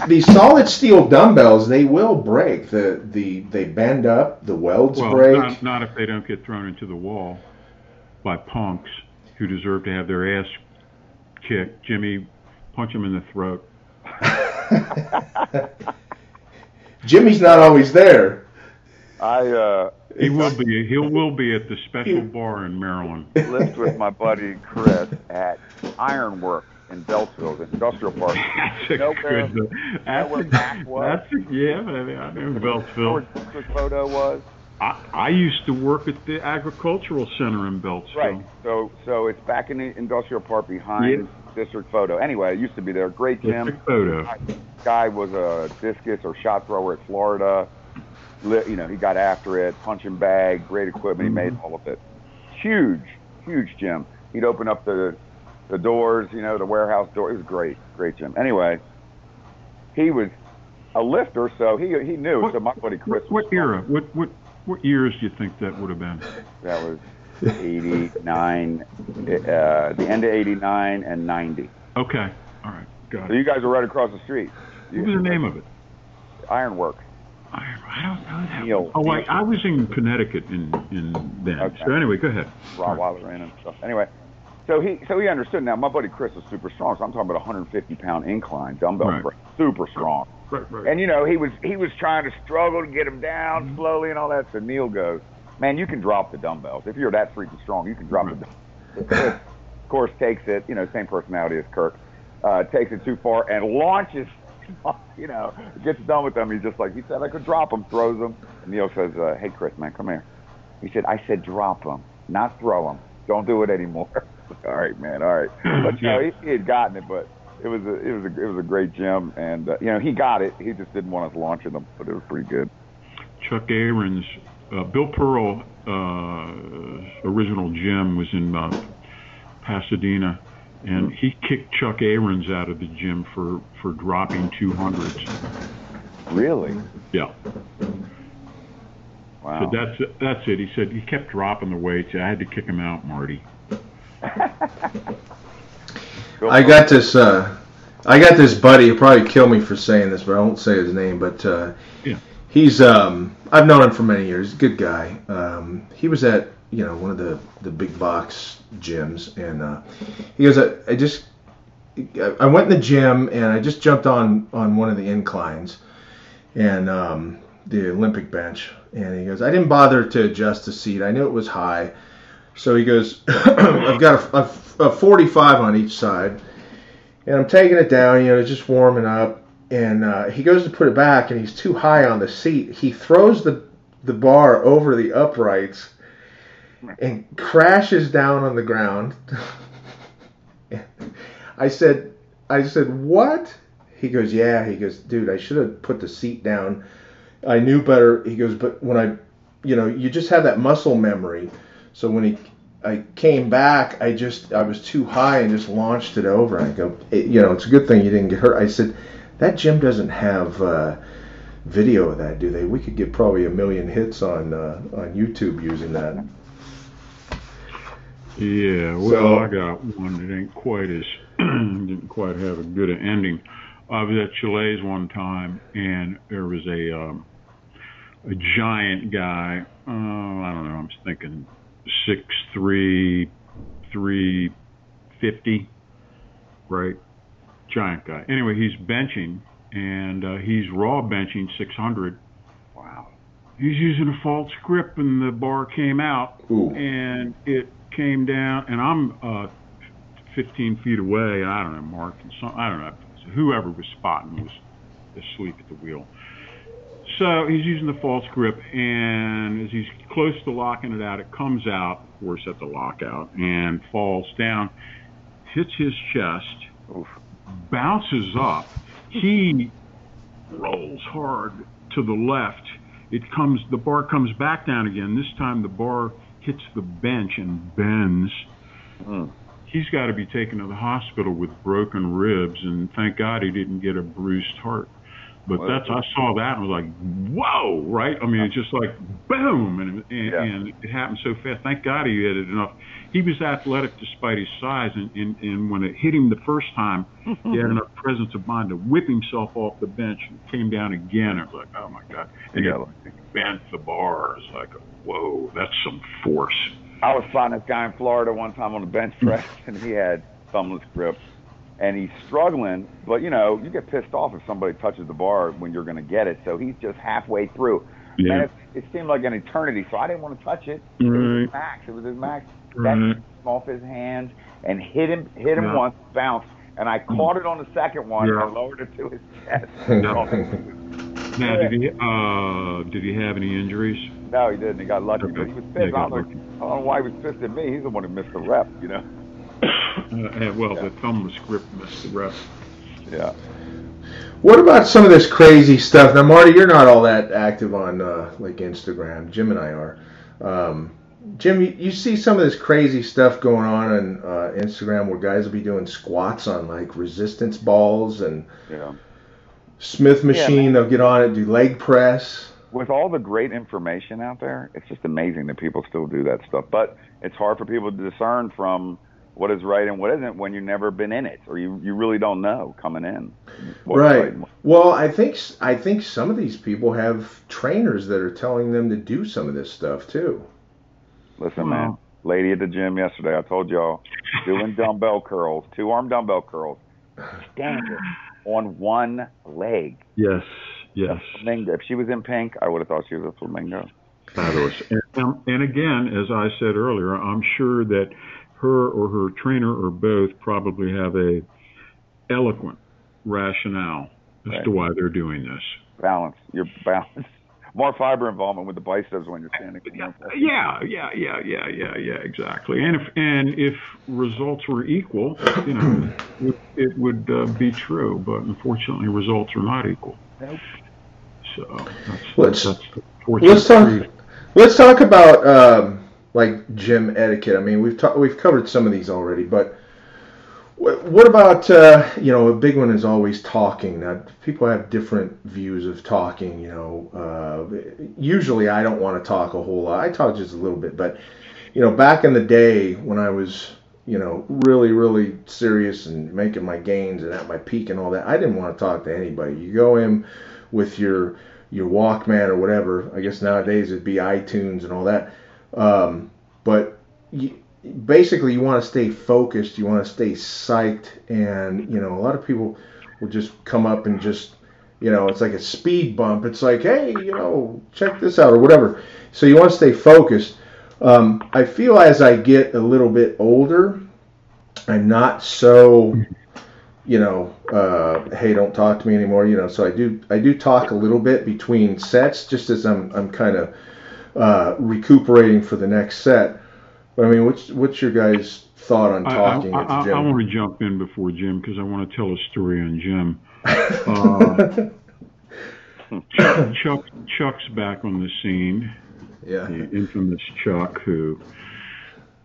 these solid steel dumbbells they will break. The the they bend up, the welds Well, break. not, not if they don't get thrown into the wall by punks who deserve to have their ass kicked. Jimmy, punch him in the throat. <laughs> Jimmy's not always there. I uh, He will be. He will be at the special bar in Maryland. lived with my buddy Chris at Ironwork in Beltsville, the industrial park. <laughs> That's a know where- good. That's where a, Mac <laughs> was? that's a, yeah, baby, I know You know where Beltsville. District Photo was? I, I used to work at the agricultural center in Beltsville. Right. So so it's back in the industrial park behind district photo. Anyway, it used to be there. Great gym. District photo. Guy was a discus or shot thrower at Florida. You know, he got after it, punching bag, great equipment. He made all of it. Huge, huge gym. He'd open up the the doors, you know, the warehouse door. It was great, great gym. Anyway, he was a lifter, so he he knew. What- so my buddy Chris. What, what era? What what what years do you think that would have been? That was 89, uh, the end of 89 and 90. Okay. All right. Got So it. you guys are right across the street. What was the name of it? Ironwork. I, I don't know that. Neil. Oh, I, I was in Connecticut in in then. Okay. So anyway, go ahead. Rottweiler in and stuff. Anyway, so he so he understood. Now my buddy Chris was super strong, so I'm talking about a 150 pound incline dumbbell, Right. super strong. Right, right. And you know he was he was trying to struggle to get him down slowly and all that. So Neil goes, man, you can drop the dumbbells if you're that freaking strong. You can drop the. dumbbells. Of course, takes it. You know, same personality as Kirk. Uh, takes it too far and launches. <laughs> You know, gets done with them. He's just like he said, I could drop them. Throws them. And Neil says, uh, Hey, Chris, man, come here. He said, I said drop them, not throw them. Don't do it anymore. <laughs> all right, man. All right. <clears throat> But you know, he, he had gotten it, but it was a it was a it was a great gym, and uh, you know he got it. He just didn't want us launching them, but it was pretty good. Chuck Ahrens, uh, Bill Pearl, uh, original gym was in uh, Pasadena, and he kicked Chuck Ahrens out of the gym for for dropping 200s. Really? Yeah. Wow. So that's that's it. He said he kept dropping the weights. I had to kick him out, Marty. I got this. Uh, I got this buddy. He'll probably kill me for saying this, but I won't say his name. But uh, Yeah. he's. Um, I've known him for many years. Good guy. Um, he was at you know one of the the big box gyms, and uh, he goes, I, I just. I went in the gym and I just jumped on on one of the inclines, and um, the Olympic bench. And he goes, I didn't bother to adjust the seat. I knew it was high. So he goes, <clears throat> I've got a, a, a 45 on each side, and I'm taking it down, you know, just warming up. And uh, he goes to put it back, and he's too high on the seat. He throws the the bar over the uprights <laughs> and crashes down on the ground. <laughs> I said, I said, what? He goes, yeah. He goes, dude, I should have put the seat down. I knew better. He goes, but when I, you know, you just have that muscle memory. So when he, I came back, I just, I was too high and just launched it over. I go, you know, it's a good thing you didn't get hurt. I said, that gym doesn't have uh, video of that, do they? We could get probably a million hits on uh, on YouTube using that. Yeah, well, So- I got one that ain't quite as <clears throat> didn't quite have a good ending. I was at Chaillet's one time, and there was a um, a giant guy. Uh, I don't know. I'm thinking six three, three fifty, right? Giant guy. Anyway, he's benching, and uh, he's raw benching 600. Wow. He's using a false grip, and the bar came out Ooh. and it came down, and I'm uh, 15 feet away. I don't know, Mark, and some, I don't know, whoever was spotting was asleep at the wheel. So he's using the false grip, and as he's close to locking it out, it comes out, of course, at the lockout, and falls down, hits his chest, Oof. bounces up. He rolls hard to the left. It comes, the bar comes back down again. This time the bar hits the bench and bends. Mm. He's got to be taken to the hospital with broken ribs, and thank God he didn't get a bruised heart. But Well, that's I saw that and was like, whoa, right? I mean, it's just like boom, and and, Yeah. and it happened so fast. Thank God he had it enough. He was athletic despite his size, and, and, and when it hit him the first time, he had <laughs> enough presence of mind to whip himself off the bench and came down again. It was like, oh my God. And Yeah. he bent the bar. It's like, whoa, that's some force. I was fighting this guy in Florida one time on the bench press, <laughs> and he had thumbless grip, and he's struggling. But you know, you get pissed off if somebody touches the bar when you're going to get it. So he's just halfway through. Yeah. And it, it seemed like an eternity, so I didn't want to touch it. It was his max. It was his max. Right. That came off his hands and hit him, hit him Yeah. once, bounced, and I caught it on the second one Yeah. and lowered it to his <laughs> chest. Now, did he uh, did he have any injuries? No, he didn't. He got lucky, but he was Yeah, pissed. he I, don't know. I don't know why he was pissed at me. He's the one who missed the rep, you know. Uh, well, the thumb was gripped, missed the rep. Yeah. What about some of this crazy stuff? Now, Marty, you're not all that active on uh, like Instagram. Jim and I are. Um, Jim, you, you see some of this crazy stuff going on on uh, Instagram where guys will be doing squats on like resistance balls and Yeah. Smith machine. man. they'll get on it, do leg press. With all the great information out there, it's just amazing that people still do that stuff. But it's hard for people to discern from what is right and what isn't when you've never been in it or you, you really don't know coming in. what's right. Well, I think s- I think some of these people have trainers that are telling them to do some of this stuff too. Listen, Well- man. Lady at the gym yesterday, I told y'all, doing dumbbell curls, two arm dumbbell curls, standing on one leg. Yes, yes. Flamingo. If she was in pink, I would have thought she was a flamingo. Fabulous. And, and again, as I said earlier, I'm sure that her or her trainer or both probably have a eloquent rationale as Right. to why they're doing this. Balance. You're balanced. More fiber involvement with the biceps when you're standing. Yeah, yeah, yeah, yeah, yeah, yeah, yeah, exactly. And if and if results were equal, you know, it, it would uh, be true. But unfortunately, results are not equal. Nope. So that's, Let's- that's let's talk-. Let's talk about um, like gym etiquette. I mean, we've ta- we've covered some of these already, but wh- what about uh, you know a big one is always talking. Now, people have different views of talking. You know, uh, usually I don't want to talk a whole lot. I talk just a little bit, but you know, back in the day when I was you know really really serious and making my gains and at my peak and all that, I didn't want to talk to anybody. You go in with your your Walkman or whatever. I guess nowadays it'd be iTunes and all that. Um, but you, basically, you want to stay focused. You want to stay psyched, and you know, a lot of people will just come up and just, you know, it's like a speed bump. It's like, hey, you know, check this out or whatever. So you want to stay focused. Um, I feel as I get a little bit older, I'm not so you know, uh, hey, don't talk to me anymore. You know, so I do I do talk a little bit between sets, just as I'm I'm kind of uh, recuperating for the next set. But I mean, what's what's your guys' thought on I, talking I, at the I, gym? I want to jump in before Jim because I want to tell a story on Jim. <laughs> Uh, Chuck, Chuck, Chuck's back on the scene. yeah, The infamous Chuck, who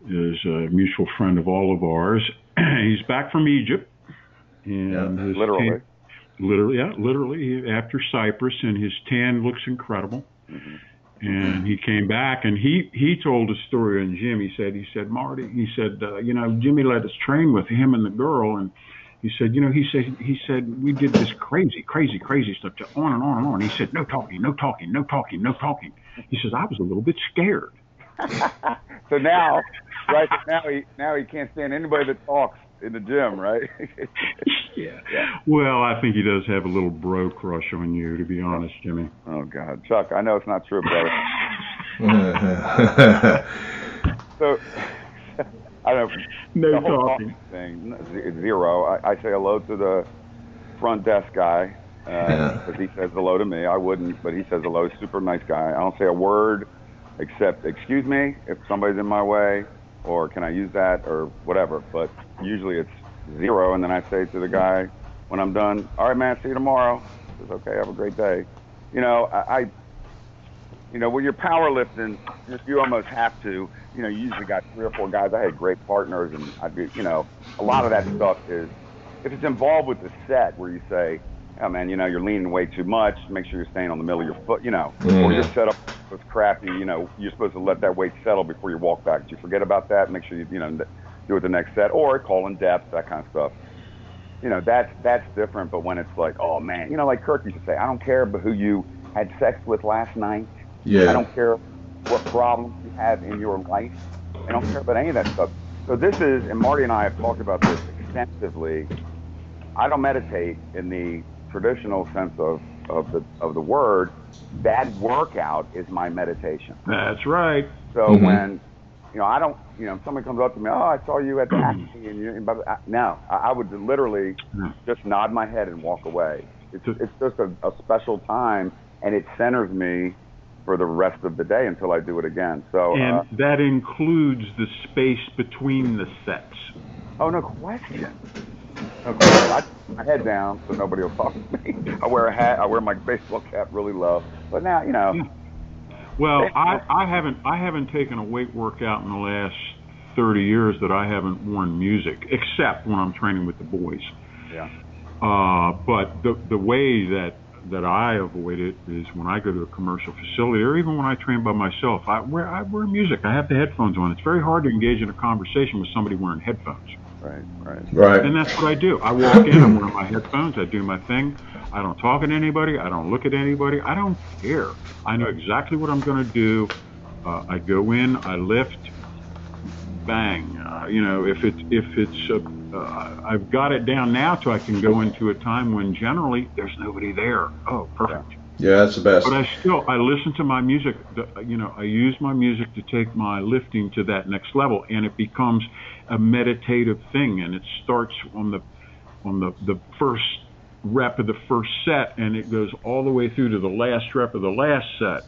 is a mutual friend of all of ours. <clears throat> He's back from Egypt, and Yeah, literally. tan- literally, yeah, literally after Cyprus, and his tan looks incredible. And he came back, and he he told a story on Jim. He said, he said, Marty, he said, uh, you know, Jimmy let us train with him and the girl, and he said, you know, he said, he said we did this crazy, crazy, crazy stuff, to on and on and on. He said, no talking, no talking, no talking, no talking. He says, I was a little bit scared. <laughs> <laughs> So now, right now he now he can't stand anybody that talks in the gym, right? <laughs> Yeah. Well, I think he does have a little bro crush on you, to be honest, Jimmy. oh God, Chuck, I know it's not true, brother. <laughs> So <laughs> I don't know. No talking. thing zero. I, I say hello to the front desk guy uh, Yeah. because he says hello to me. I wouldn't, but he says hello. Super nice guy. I don't say a word except excuse me if somebody's in my way or can I use that or whatever. But usually it's zero, and then I say to the guy when I'm done, all right, man, see you tomorrow. He says okay, have a great day. You know, I. I you know, when you're powerlifting, you- you almost have to. You know, you usually got three or four guys. I had great partners, and I'd be, you know, a lot of that stuff is if it's involved with the set where you say, "Oh man, you know, you're leaning way too much. Make sure you're staying on the middle of your foot." You know, or mm-hmm. your setup was crappy. You know, you're supposed to let that weight settle before you walk back. Did you forget about that? Make sure you, you know, do it the next set, or call in depth, that kind of stuff you know that's that's different. But when it's like, oh man, you know, like Kirk used to say, I don't care about who you had sex with last night. Yeah. I don't care what problems you have in your life. I don't care about any of that stuff. So this is, and Marty and I have talked about this extensively. I don't meditate in the traditional sense of, of the of the word. That workout is my meditation. That's right. So Mhm. when, you know, I don't, you know, if somebody comes up to me, oh, I saw you at the <clears throat> Happy, and you, blah, blah, blah." no, I, I would literally just nod my head and walk away. It's, it's just a, a special time, and it centers me for the rest of the day until I do it again. So, And uh, that includes the space between the sets. Oh, no question. No question. I my head down so nobody will <laughs> talk to me. I wear a hat. I wear my baseball cap really low. But now, you know. Yeah. Well, I, I haven't I haven't taken a weight workout in the last 30 years that I haven't worn music, except when I'm training with the boys. Yeah. Uh, but the the way that that I avoid it is when I go to a commercial facility, or even when I train by myself. I wear I wear music. I have the headphones on. It's very hard to engage in a conversation with somebody wearing headphones. Right, right. Right. And that's what I do. I walk in, I'm wearing my headphones, I do my thing. I don't talk to anybody, I don't look at anybody, I don't care. I know exactly what I'm going to do. Uh, I go in, I lift, bang. Uh, you know, if it's if it's uh, uh, I've got it down now, so I can go into a time when generally there's nobody there. Oh, perfect. Yeah, that's the best. But I still I listen to my music. You know, I use my music to take my lifting to that next level, and it becomes a meditative thing. And it starts on the on the the first rep of the first set, and it goes all the way through to the last rep of the last set.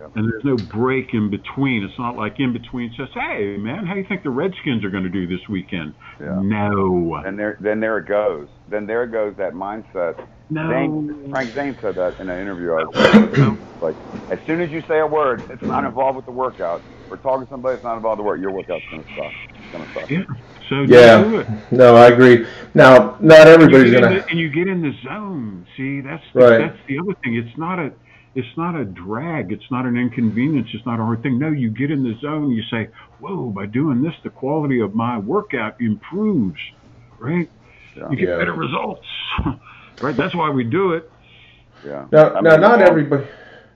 Yep. And there's no break in between. It's not like in between says, "Hey, man, how do you think the Redskins are going to do this weekend?" Yeah. No, And there, then there it goes. Then there it goes. That mindset. no. Zane, Frank Zane said that in an interview. I was <coughs> like, as soon as you say a word, it's not involved with the workout. We're talking to somebody that's not involved with the work. Your workout's gonna suck. It's gonna suck. Yeah. So Yeah. No, I agree. Now, not everybody's you get in gonna. and you get in the zone. See, that's the, Right. that's the other thing. It's not a it's not a drag. It's not an inconvenience. It's not a hard thing. No, you get in the zone. You say, "Whoa!" By doing this, the quality of my workout improves. Right? Yeah. You get Yeah. better results. <laughs> right? That's why we do it. Yeah. Now, I now, not along- everybody.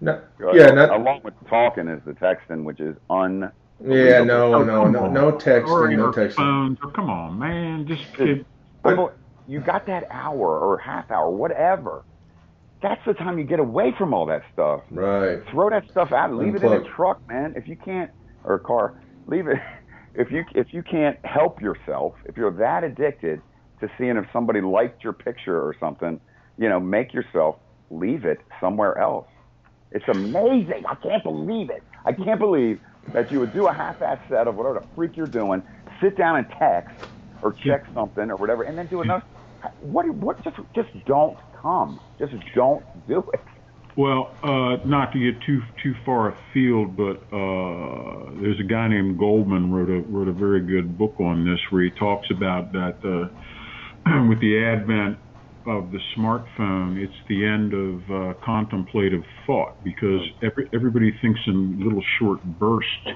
No, yeah, not. along with talking is the texting, which is un. Yeah, no, no, Come no, on. no Or texting, no texting. phones. Oh, come on, man. Just It's- you got that hour or half hour, whatever. That's the time you get away from all that stuff. Right. Throw that stuff out. Leave it in a truck, man. If you can't, or a car, leave it. <laughs> If you if you can't help yourself, if you're that addicted to seeing if somebody liked your picture or something, you know, make yourself leave it somewhere else. It's amazing. I can't believe it. I can't believe that you would do a half-ass set of whatever the freak you're doing, sit down and text or check something or whatever, and then do another. What? What? Just just don't come. Just don't do it. Well, uh, not to get too too far afield, but uh, there's a guy named Goldman wrote a wrote a very good book on this, where he talks about that uh, <clears throat> with the advent of the smartphone, it's the end of uh, contemplative thought because every, everybody thinks in little short bursts,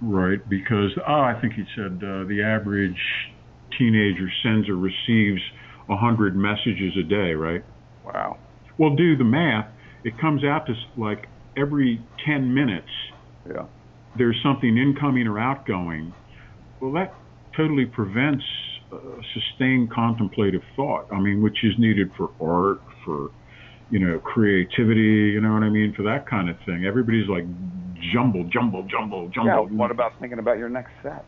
right? Because oh, I think he said uh, the average teenager sends or receives a hundred messages a day, right? Wow. Well, do the math. It comes out to like every 10 minutes Yeah. there's something incoming or outgoing. Well, that totally prevents uh, sustained contemplative thought. I mean, which is needed for art, for you know, creativity. You know what I mean? For that kind of thing. Everybody's like jumble, jumble, jumble, jumble. Yeah. jumble. What about thinking about your next set?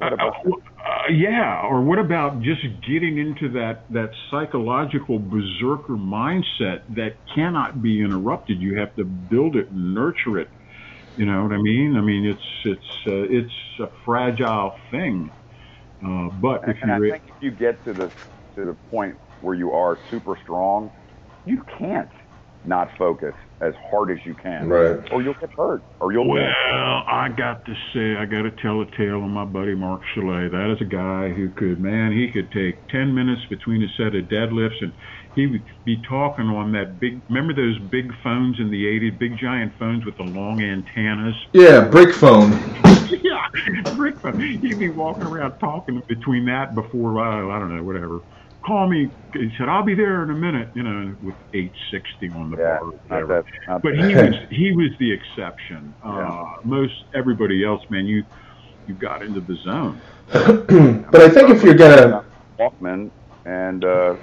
Uh, What about uh, uh, yeah, or what about just getting into that that psychological berserker mindset that cannot be interrupted? You have to build it and nurture it. You know what I mean? I mean, it's it's uh, it's a fragile thing. Uh, but if and I you think if you get to the to the point where you are super strong, you can't not focus as hard as you can, Right. or you'll get hurt, or you'll Well, win. I got to say, I got to tell a tale of my buddy Mark Chaillet. That is a guy who could, man, he could take 10 minutes between a set of deadlifts and he would be talking on that big, remember those big phones in the 80s, big giant phones with the long antennas? Yeah, brick phone. <laughs> yeah, brick phone. He'd be walking around talking between that before, uh, I don't know, whatever. Call me. He said, I'll be there in a minute, you know, with 860 on the Yeah, bar. or not that. Not But he was he was the exception. <laughs> Yeah. Uh, most everybody else, man, you you got into the zone. <clears throat> but I think if you're gonna, Walkman and uh,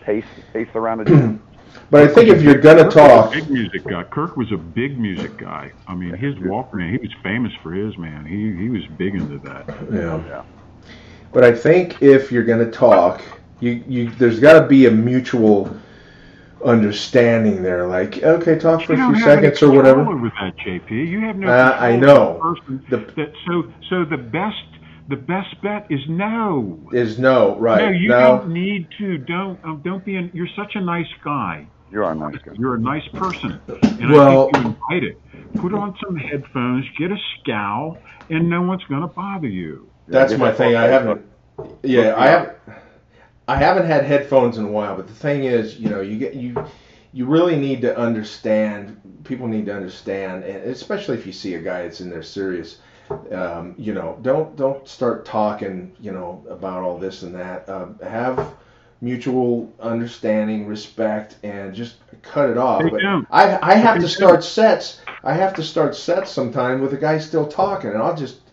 pace pace around the gym. <clears throat> but I think if you're gonna Kirk was a talk, big music guy. Kirk was a big music guy. I mean, his Walkman, he was famous for his man. He he was big into that. yeah. Yeah. But I think if you're gonna talk, you you there's got to be a mutual understanding there. Like, okay, talk for You a few seconds or whatever. over that, JP. You have no. Uh, I know. the that, so so the best the best bet is no. Is no right? No, you no. don't need to. Don't um, don't be. An, you're such a nice guy. You're a nice guy. You're a nice person, and Well- I think you invite it. Put on some headphones, get a scowl, and no one's going to bother you. That's Yeah, my thing. I haven't. Yeah, Look I me have. I haven't had headphones in a while, but the thing is, you know, you get you you really need to understand. People need to understand, and especially if you see a guy that's in there serious. Um, you know, don't don't start talking. You know about all this and that. Uh, have mutual understanding, respect, and just cut it off. But. I I have to start sets. I have to start sets sometime with a guy still talking, and I'll just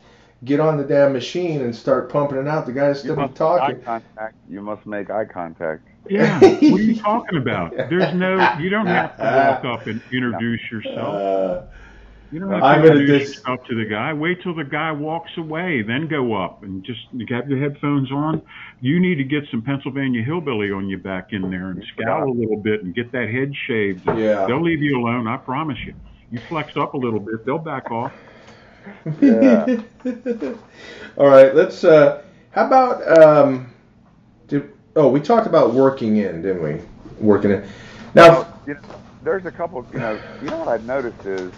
get on the damn machine and start pumping it out. The guy's You still be must eye talking. contact. You must make eye contact. Yeah. <laughs> what are you talking about? There's no. You don't have to walk up and introduce yourself. You don't have I'm to introduce dis- yourself to the guy. Wait till the guy walks away, then go up and just have your headphones on. You need to get some Pennsylvania hillbilly on you back in there and scowl a little bit and get that head shaved. Yeah. They'll leave you alone. I promise you. You flex up a little bit, they'll back off. Yeah. all right, let's. Uh, how about? Um, did, oh, we talked about working in, didn't we? Working in. Now, you know, there's a couple. You know, you know what I've noticed is,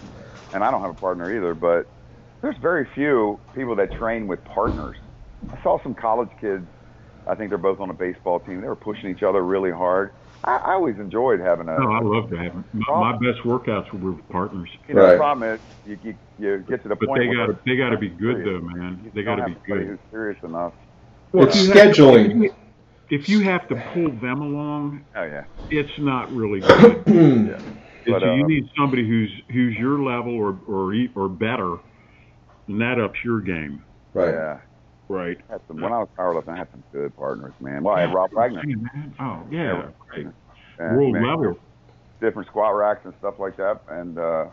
and I don't have a partner either, but there's very few people that train with partners. I saw some college kids. I think they're both on a baseball team. They were pushing each other really hard. I, I always enjoyed having a. Oh, I love that. My, my best workouts were with partners. You know, Right. the problem is you, you you get to the But point they where got they got to be good serious. though, man. You They got to be good. Who's serious enough? Well, it's if you to- scheduling. if you have to pull them along, Oh yeah. it's not really <clears throat> good. yeah. It's, But, you uh, need somebody who's who's your level or or or better, and that ups your game. right. Yeah. Right. I had some, when I was powerlifting, I had some good partners, man. Well, I had Rob Wagner. Oh yeah, great. and, World man, level. different squat racks and stuff like that. And uh,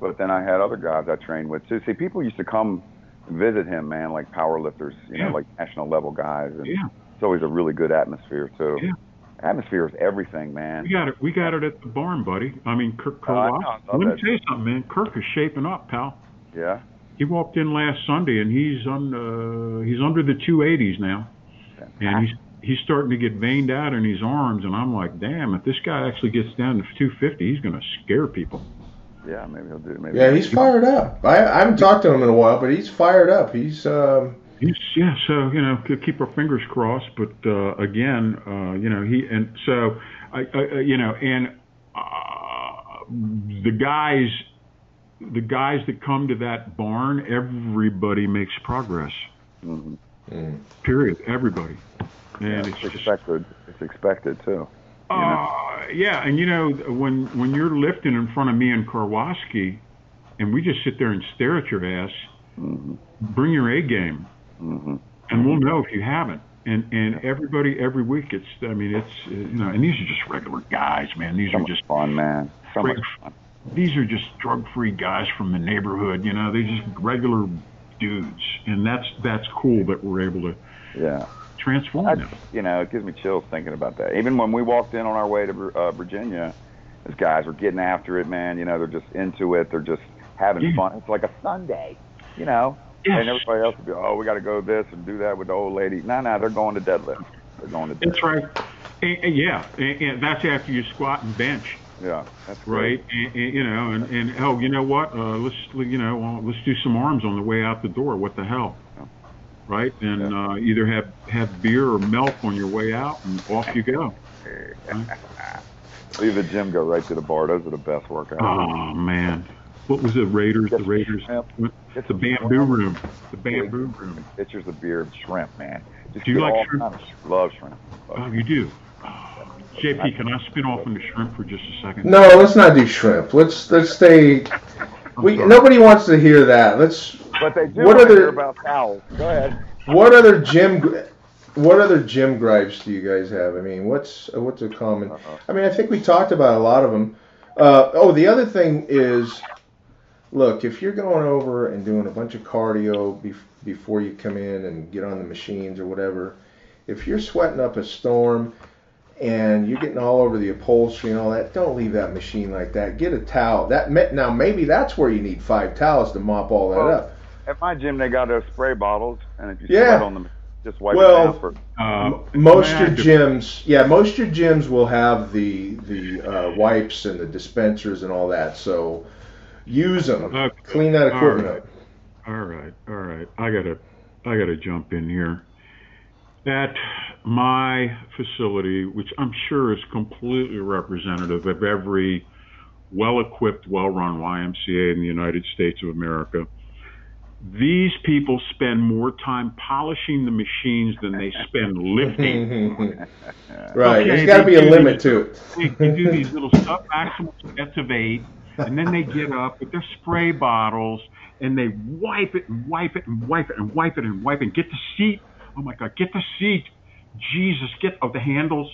but then I had other guys I trained with too. See, people used to come and visit him, man, like powerlifters, you Yeah. know, like national level guys. And Yeah, it's always a really good atmosphere too. Yeah. Atmosphere is everything, man. we got it. We got it at the barn, buddy. I mean, Kirk. Oh, I know, I love let me tell you something, man. Kirk is shaping up, pal. Yeah. He walked in last Sunday, and he's on. Uh, he's under the 280s now, and he's he's starting to get veined out in his arms. And I'm like, damn, if this guy actually gets down to 250, he's going to scare people. Yeah, maybe he'll do. Maybe Yeah, he's fired up. I, I haven't talked to him in a while, but he's fired up. He's um, He's yeah, so you know, keep our fingers crossed. But uh, again, uh, you know, he and so I, I I- you know, and uh, the guys, the guys that come to that barn, everybody makes progress. Mhm. mm, Period. Everybody, and it's it's just expected. It's expected too. uh, yeah, and you know when when you're lifting in front of me and Karwoski, and we just sit there and stare at your ass, hmm bring your A game. hmm and we'll know if you haven't. And and everybody every week, it's I mean it's uh, you know, and these are just regular guys, man. These So are just fun, man. So much fun. These are just drug-free guys from the neighborhood. You know, they're just regular dudes, and that's that's cool that we're able to Yeah. transform I, them. you know, it gives me chills thinking about that. Even when we walked in on our way to uh, Virginia, those guys were getting after it, man. You know, they're just into it. They're just having Yeah. fun. It's like a Sunday, you know. Yes. And everybody else would be, oh, we got to go this and do that with the old lady. No, no, they're going to deadlift. They're going to deadlift. That's right. And, and yeah, and, and that's after you squat and bench, Yeah, that's right? And, and, you know, and, and oh, you know what? Uh, let's you know, well, let's do some arms on the way out the door. What the hell? Yeah. Right? And uh, either have have beer or milk on your way out, and off you go. <laughs> Leave the gym, go right to the bar. Those are the best workouts. Oh man, what was it? Raiders. The Raiders. it's The bamboo shrimp, room. The bamboo room. Pictures of beer and shrimp, man. Just Do you like shrimp? of Love shrimp. Love Oh, you do. JP, can I spin off into shrimp for just a second? no, let's not do shrimp. Let's let's stay. We nobody wants to hear that. Let's. But they do What want to other- hear about towels. Go ahead. What other gym? What other gym gripes do you guys have? I mean, what's what's a common? Uh-oh. I mean, I think we talked about a lot of them. Uh, oh, the other thing is, look, if you're going over and doing a bunch of cardio bef- before you come in and get on the machines or whatever, if you're sweating up a storm and you're getting all over the upholstery and all that, don't leave that machine like that. Get a towel. That ma- now maybe that's where you need five towels to mop all that Well, up. at my gym they got those spray bottles, and if you Yeah. sweat on them, just wipe Well, it down for. Uh, most your just- gyms, yeah, most your gyms will have the the uh, wipes and the dispensers and all that. So use them. Okay. Clean that equipment right. up. All right, all right. I gotta, I gotta jump in here. At my facility, which I'm sure is completely representative of every well-equipped, well-run YMCA in the United States of America, these people spend more time polishing the machines than they spend <laughs> lifting. right. Okay, There's got to be a limit to it. they, they do these little sub-maximal sets of eight, and then they get up with their spray bottles and they wipe it and wipe it and wipe it and wipe it and wipe it and get the seat. Oh my God, get the seat. Jesus, get oh the handles.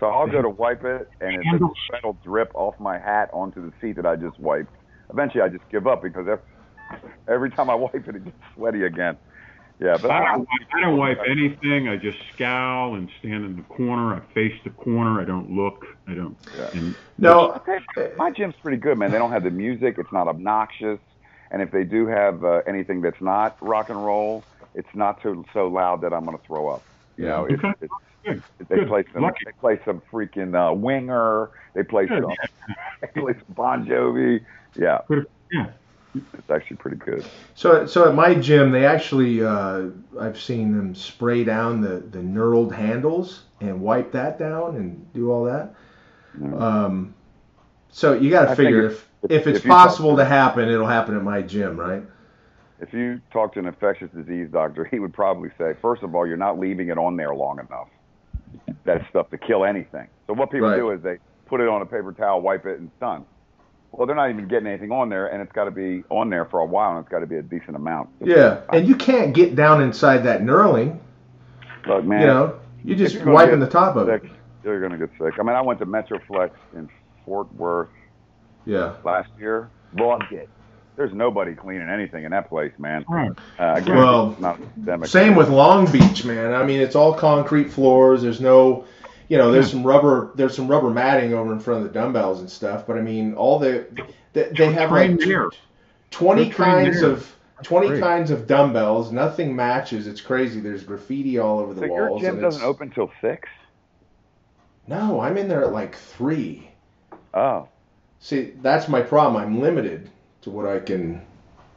So I'll go to wipe it, and if the Handles. sweat will drip off my hat onto the seat that I just wiped. Eventually, I just give up because every, every time I <laughs> wipe it, it gets sweaty again. Yeah, but I don't, wipe, I don't wipe anything. I just scowl and stand in the corner. I face the corner. I don't look. I don't. And No, Okay, my gym's pretty good, man. They don't have the music; it's not obnoxious, and if they do have uh, anything that's not rock and roll, it's not so so loud that I'm going to throw up. You know, it's, Okay. it's, good. they Good. play some Lucky. they play some freaking uh, winger. They play Good. some <laughs> they play some Bon Jovi. Yeah, Yeah. it's actually pretty good. So, so at my gym, they actually, uh, I've seen them spray down the, the knurled handles and wipe that down and do all that. Um, so you got to figure if- if, if- if it's if you talk possible to- to happen, it'll happen at my gym, right? If you talk to an infectious disease doctor, <laughs> he would probably say, first of all, you're not leaving it on there long enough. That stuff to kill anything. So what people Right. do is they put it on a paper towel, wipe it, and it's done. Well, they're not even getting anything on there, and it's got to be on there for a while, and it's got to be a decent amount. Yeah, and you can't get down inside that knurling. Look, man, You know, you're just you're wiping the top of it. sick, You're going to get sick. I mean, I went to Metroflex in Fort Worth Yeah. last year. Loved it. There's nobody cleaning anything in that place, man. Uh, Well, it's not systemic. Same with Long Beach, man. I mean, it's all concrete floors. There's no, you know, there's some rubber. There's some rubber matting over in front of the dumbbells and stuff. But I mean, all the they, they have like Train twenty kinds there. of twenty Great. kinds of dumbbells. Nothing matches. It's crazy. There's graffiti all over the So your gym and doesn't it's- open till six? No, I'm in there at like three. Oh, See, that's my problem. I'm limited to what I can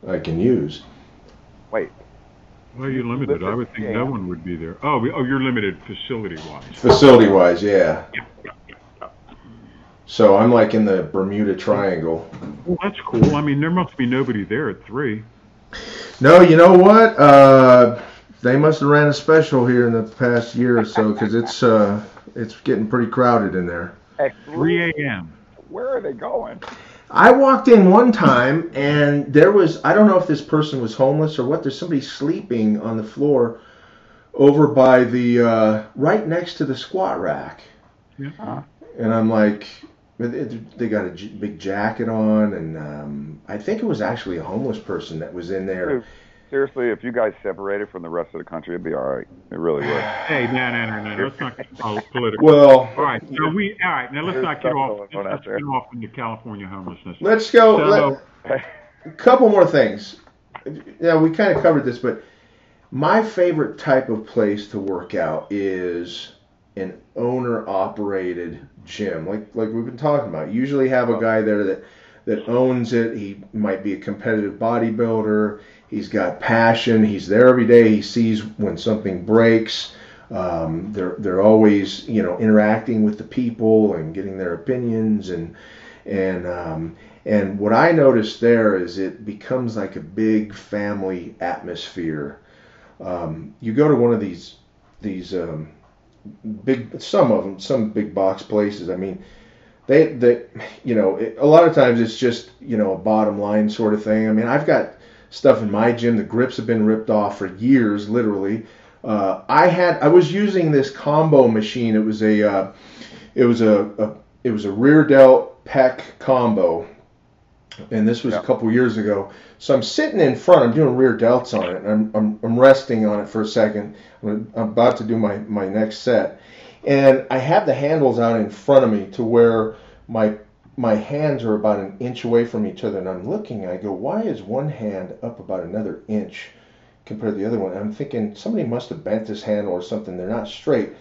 I can use. wait. Well, you're limited. I would think Yeah. no one would be there. Oh, oh, you're limited facility-wise. Facility wise, yeah. So I'm like in the Bermuda Triangle. Well, that's cool. I mean, there must be nobody there at three. No, you know what? Uh, they must have ran a special here in the past year or so because it's uh, it's getting pretty crowded in there. At 3 a.m. Where are they going? I walked in one time and there was I don't know if this person was homeless or what. There's somebody sleeping on the floor over by the uh, right next to the squat rack, Yeah. and I'm like. They they got a big jacket on, and um, I think it was actually a homeless person that was in there. Dude, Seriously, if you guys separated from the rest of the country, it'd be all right. It really would. <sighs> Hey, no, no, no, no. Let's not get pol- <laughs> political. Well, all right. So we. All right. Now let's There's not get off. Let's on not get off into California homelessness. let's go. So, let- a <laughs> couple more things. Now we kind of covered this, but my favorite type of place to work out is an owner-operated gym, like like we've been talking about. Usually have a guy there that that owns it. He might be a competitive bodybuilder. He's got passion. He's there every day. He sees when something breaks. Um, they're they're always you know interacting with the people and getting their opinions and and um, and what I noticed there is it becomes like a big family atmosphere. Um, you go to one of these these um, big some of them some big box places. I mean, they they you know it, a lot of times it's just you know a bottom line sort of thing. I mean, I've got stuff in my gym. The grips have been ripped off for years, literally. Uh, I had I was using this combo machine. It was a uh, it was a, a it was a rear delt pec combo, and this was Yeah. a couple years ago. So I'm sitting in front. I'm doing rear delts on it. And I'm, I'm I'm resting on it for a second. I'm I'm about to do my my next set, and I have the handles out in front of me to where my my hands are about an inch away from each other, and I'm looking. And I go, why is one hand up about another inch compared to the other one? And I'm thinking somebody must have bent this hand or something. They're not straight.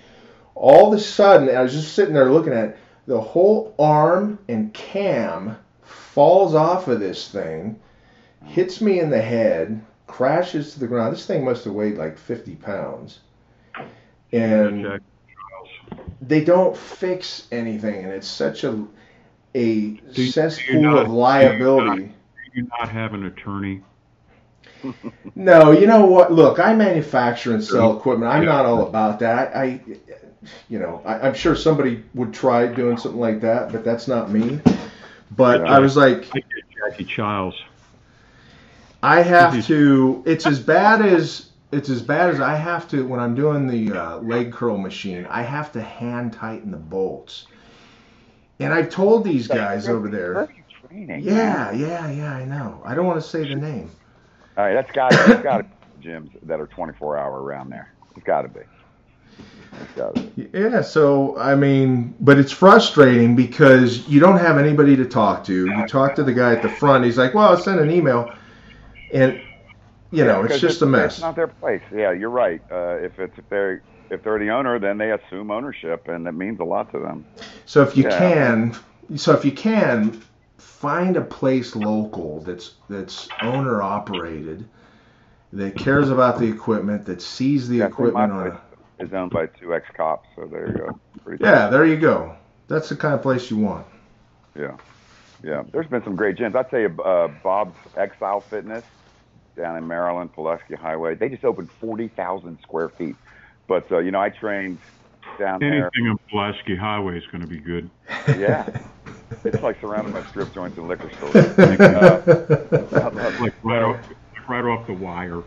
All of a sudden, I was just sitting there looking at it, the whole arm and cam falls off of this thing, hits me in the head, crashes to the ground. This thing must have weighed like 50 pounds. And they don't fix anything, and it's such a a you- do you cesspool not- of liability. Do you not have an attorney? <laughs> No, you know what? Look, I manufacture and sell equipment. I'm not all about that. I, you know, I, I'm sure somebody would try doing something like that, but that's not me. But Yeah. I was like, I Jackie Chiles. I have to. It's as bad as it's as bad as I have to when I'm doing the uh, leg curl machine. I have to hand tighten the bolts. And I've told these guys over there. training? Yeah, yeah, yeah. I know. I don't want to say the name. All right, that's got that's got to <coughs> be gyms that are 24 hour around there. It's got to be. It's got to be. Yeah, so I mean, but it's frustrating because you don't have anybody to talk to. You talk to the guy at the front. He's like, "Well, I'll send an email," and you know, it's just a mess. It's not their place. Yeah, you're right. Uh, if it's if they're if they're the owner, then they assume ownership, and it means a lot to them. So if you Yeah. can, so if you can, find a place local that's that's owner operated, that cares about the equipment, that sees the Yeah, equipment on. A, is owned by two ex cops, so there you go. Pretty yeah, there you go. That's the kind of place you want. Yeah, yeah. There's been some great gyms. I'd say uh, Bob's Exile Fitness down in Maryland, Pulaski Highway. They just opened forty thousand square feet. But uh, you know, I trained down there. Anything on Pulaski Highway is going to be good. Yeah, it's like surrounded by strip joints and liquor stores. <laughs> Uh, <laughs> Like right off, right off the wire.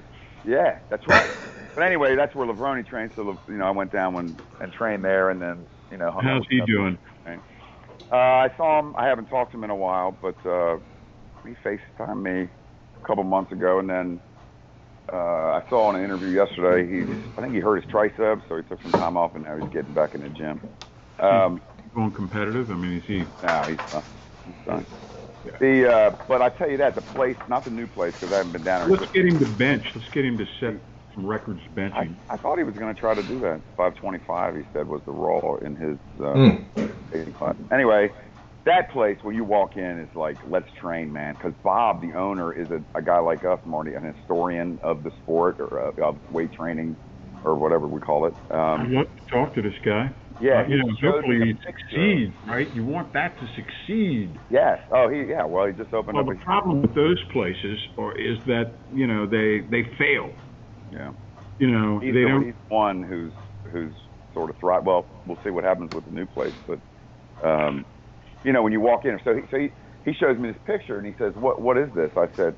yeah, that's right. But anyway, that's where Lavroni trained. So you know, I went down when, and trained there, and then you know. How's he doing? Uh, I saw him. I haven't talked to him in a while, but uh, he FaceTimed me a couple months ago, and then uh, I saw in an interview yesterday. He's, I think he hurt his triceps, so he took some time off, and now he's getting back in the gym. Um, Going competitive? I mean, is he? now he's done. He's done. The uh, but I tell you that the place, not the new place, because I haven't been down there. Let's get him to bench. Let's get him to set some records I, benching. I thought he was going to try to do that. 525, he said, was the raw in his uh, Mm. 85. Anyway, that place where you walk in is like, let's train, man. Because Bob, the owner, is a, a guy like us, Marty, an historian of the sport or uh, of weight training or whatever we call it. I Um, want to talk to this guy. yeah, Uh, you know, hopefully he succeeds, right? You want that to succeed. Yes. Oh, he yeah. Well, he just opened Well, up. the a, problem with those places or is that you know they they fail. Yeah. You know He's they the, don't. he's one who's who's sort of thrive. Well, we'll see what happens with the new place, but um, you know when you walk in, so he so he, he shows me this picture and he says, "What what is this?" I said,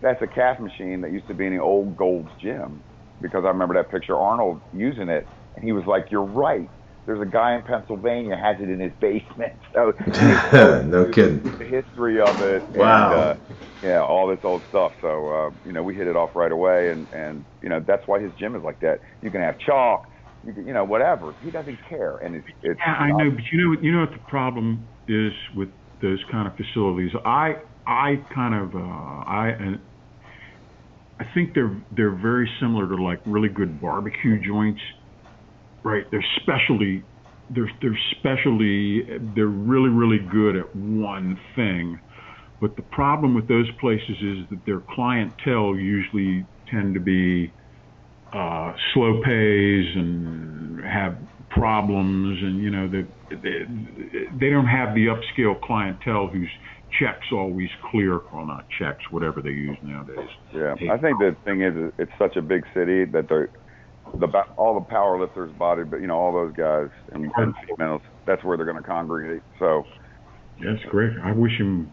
"That's a calf machine that used to be in the old Gold's gym," because I remember that picture Arnold using it, and he was like, "You're right." There's a guy in Pennsylvania has it in his basement. <laughs> So <laughs> no kidding. the history of it. Wow. And, uh, yeah, all this old stuff. So uh, you know, we hit it off right away, and and you know that's why his gym is like that. You can have chalk, you know, whatever. He doesn't care, and it's it's. Yeah, I know, but you know, you know what the problem is with those kind of facilities. I, I kind of, uh, I, and I think they're they're very similar to like really good barbecue joints, right? They're specialty, they're they're specialty, they're really really good at one thing. But the problem with those places is that their clientele usually tend to be uh, slow pays and have problems, and you know they, they they don't have the upscale clientele whose checks always clear. Well, not checks, whatever they use nowadays. Yeah, I think the thing is, it's such a big city that the the all the power lifters, body, but you know all those guys and, and females. That's where they're going to congregate. So That's great. I wish him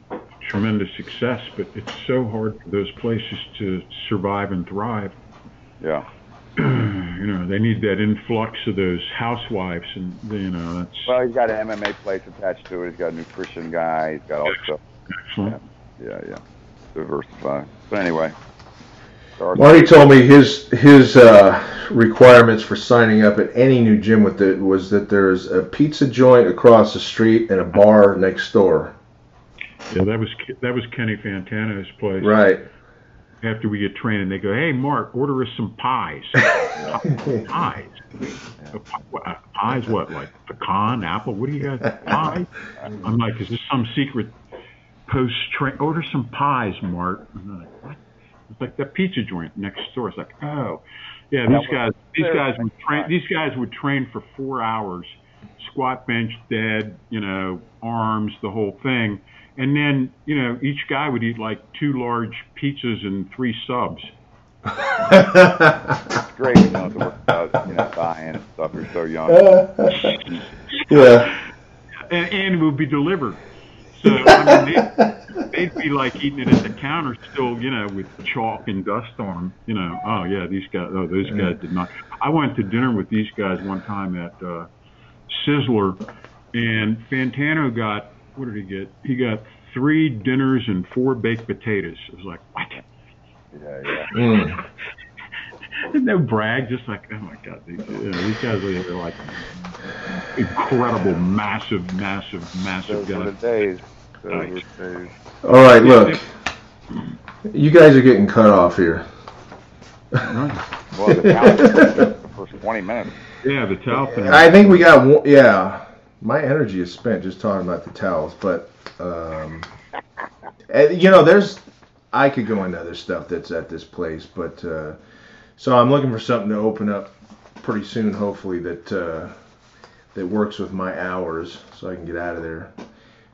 tremendous success, but it's so hard for those places to survive and thrive. yeah, <clears throat> you know, they need that influx of those housewives, and you know that's well, he's got an MMA place attached to it. He's got a nutrition guy. He's got all stuff. excellent. Yeah, yeah, diversify. But anyway, Darth- Marty told me his his uh, requirements for signing up at any new gym with it was that there's a pizza joint across the street and a bar next door. Yeah, that was that was Kenny Fantano's place. Right. After we get trained, and they go, "Hey, Mark, order us some pies." <laughs> pies. Pies? What? Like pecan, apple? What do you got? Pie? I'm like, is this some secret post train? Order some pies, Mark. And they're like, what? It's like that pizza joint next door. It's like, oh, yeah. These guys, these guys would train. These guys would train for four hours, squat, bench, dead, you know, arms, the whole thing. And then, you know, each guy would eat like two large pizzas and three subs. It's great when you don't have to worry about, you know, dying and stuff. You're so young. <laughs> yeah. and, and it would be delivered. So I mean, they'd, they'd be like eating it at the counter, still, you know, with chalk and dust on them. You know, oh yeah, these guys, oh those guys did not. I went to dinner with these guys one time at uh, Sizzler, and Fantano got what did he get? He got three dinners and four baked potatoes. It was like what? Yeah, yeah. Mm. no brag, just like oh my god, these, you know, these guys are they're like incredible, massive, massive, massive Those were the guys. days. Those were the days. All right, look. You guys are getting cut off here. Right. Well, the count the first 20 minutes. Yeah, the towel thing. I think we got one. Yeah, my energy is spent just talking about the towels, but um, and, you know, there's I could go into other stuff that's at this place, but uh, so I'm looking for something to open up pretty soon, hopefully that uh, that works with my hours, so I can get out of there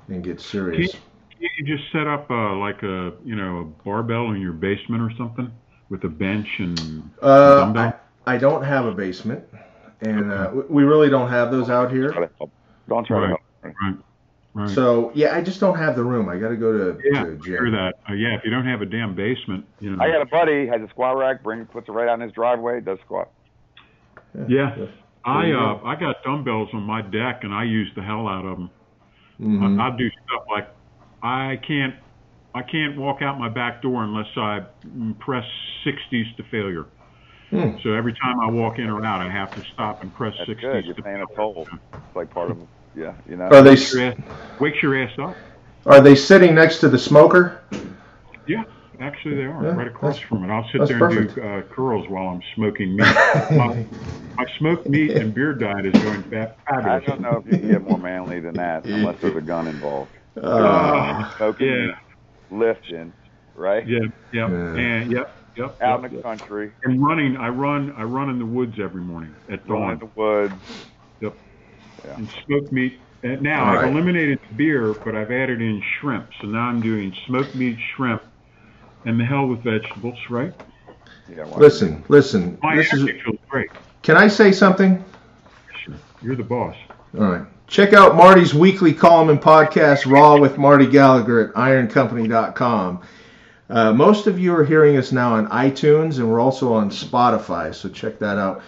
and get serious. Can't you just set up uh, like a you know a barbell in your basement or something with a bench and Uh, dumbbell? I, I don't have a basement, and uh, we- we really don't have those out here. Try to help. Don't try to Right. help. right, right. So yeah, I just don't have the room. I got to go to, yeah, to a hear that. Uh, yeah, if you don't have a damn basement, you know. I got a buddy has a squat rack. Bring puts it right out in his driveway. Does squat. Yeah, I uh I got dumbbells on my deck and I use the hell out of them. Mhm. I, I do stuff like I can't I can't walk out my back door unless I press 60s to failure. Hmm. So every time I walk in or out, I have to stop and press That's 60s good. You're to paying a toll. It's like part of <laughs> yeah. You know. Are they Wakes your, ass, wakes your ass up. are they sitting next to the smoker? Yeah, actually they are Yeah, right across from it. I'll sit there and do uh, curls while I'm smoking meat. my, my smoked meat and beer diet is going fa- I don't know if you can get more manly than that <laughs> unless there's a gun involved. Uh, Smoking, yeah, lifting, right? yeah, yeah, Yeah. and yep, yep. Out yep, in the yep. country, And running, I run, I run in the woods every morning at going in the woods. And smoked meat. And now All I've right. eliminated beer, but I've added in shrimp. So now I'm doing smoked meat, shrimp, and the hell with vegetables, right? Yeah, why- listen, listen. My This is. energy feels great. Can I say something? Sure. You're the boss. All right. Check out Marty's weekly column and podcast, Raw with Marty Gallagher at IronCompany.com. Uh, most of you are hearing us now on iTunes, and we're also on Spotify, so check that out.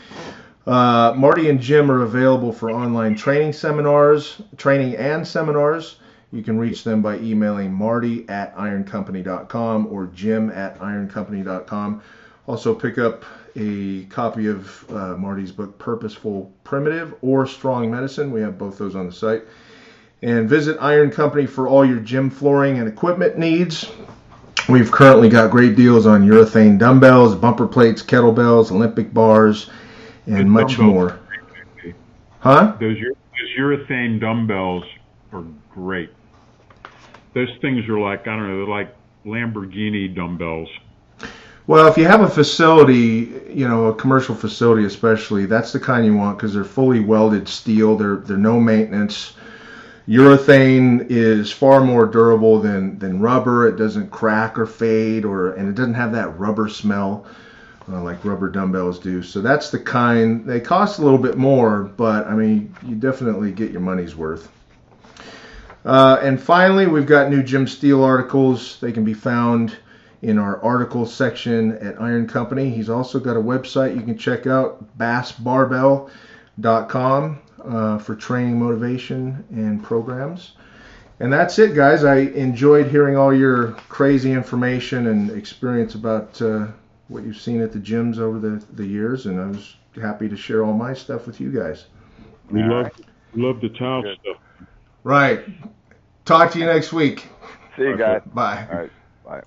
Uh, Marty and Jim are available for online training seminars, training and seminars. You can reach them by emailing marty at ironcompany.com or jim at ironcompany.com. Also, pick up a copy of uh, Marty's book, Purposeful Primitive or Strong Medicine. We have both those on the site. And visit Iron Company for all your gym flooring and equipment needs. We've currently got great deals on urethane dumbbells, bumper plates, kettlebells, Olympic bars, and much more. Huh? Those urethane dumbbells are great. Those things are like I don't know, they're like Lamborghini dumbbells. Well, if you have a facility, you know, a commercial facility especially, that's the kind you want because they're fully welded steel. They're they're no maintenance. Urethane is far more durable than than rubber. It doesn't crack or fade, or and it doesn't have that rubber smell uh, like rubber dumbbells do. So that's the kind. They cost a little bit more, but I mean, you definitely get your money's worth. Uh, and finally, we've got new Jim Steel articles. They can be found in our articles section at Iron Company. He's also got a website you can check out, basbarbell.com, uh, for training, motivation, and programs. And that's it, guys. I enjoyed hearing all your crazy information and experience about uh, what you've seen at the gyms over the, the years, and I was happy to share all my stuff with you guys. We All love right. we love the towel Good. stuff. Right. Talk to you next week. See you guys. Bye. All right. Bye.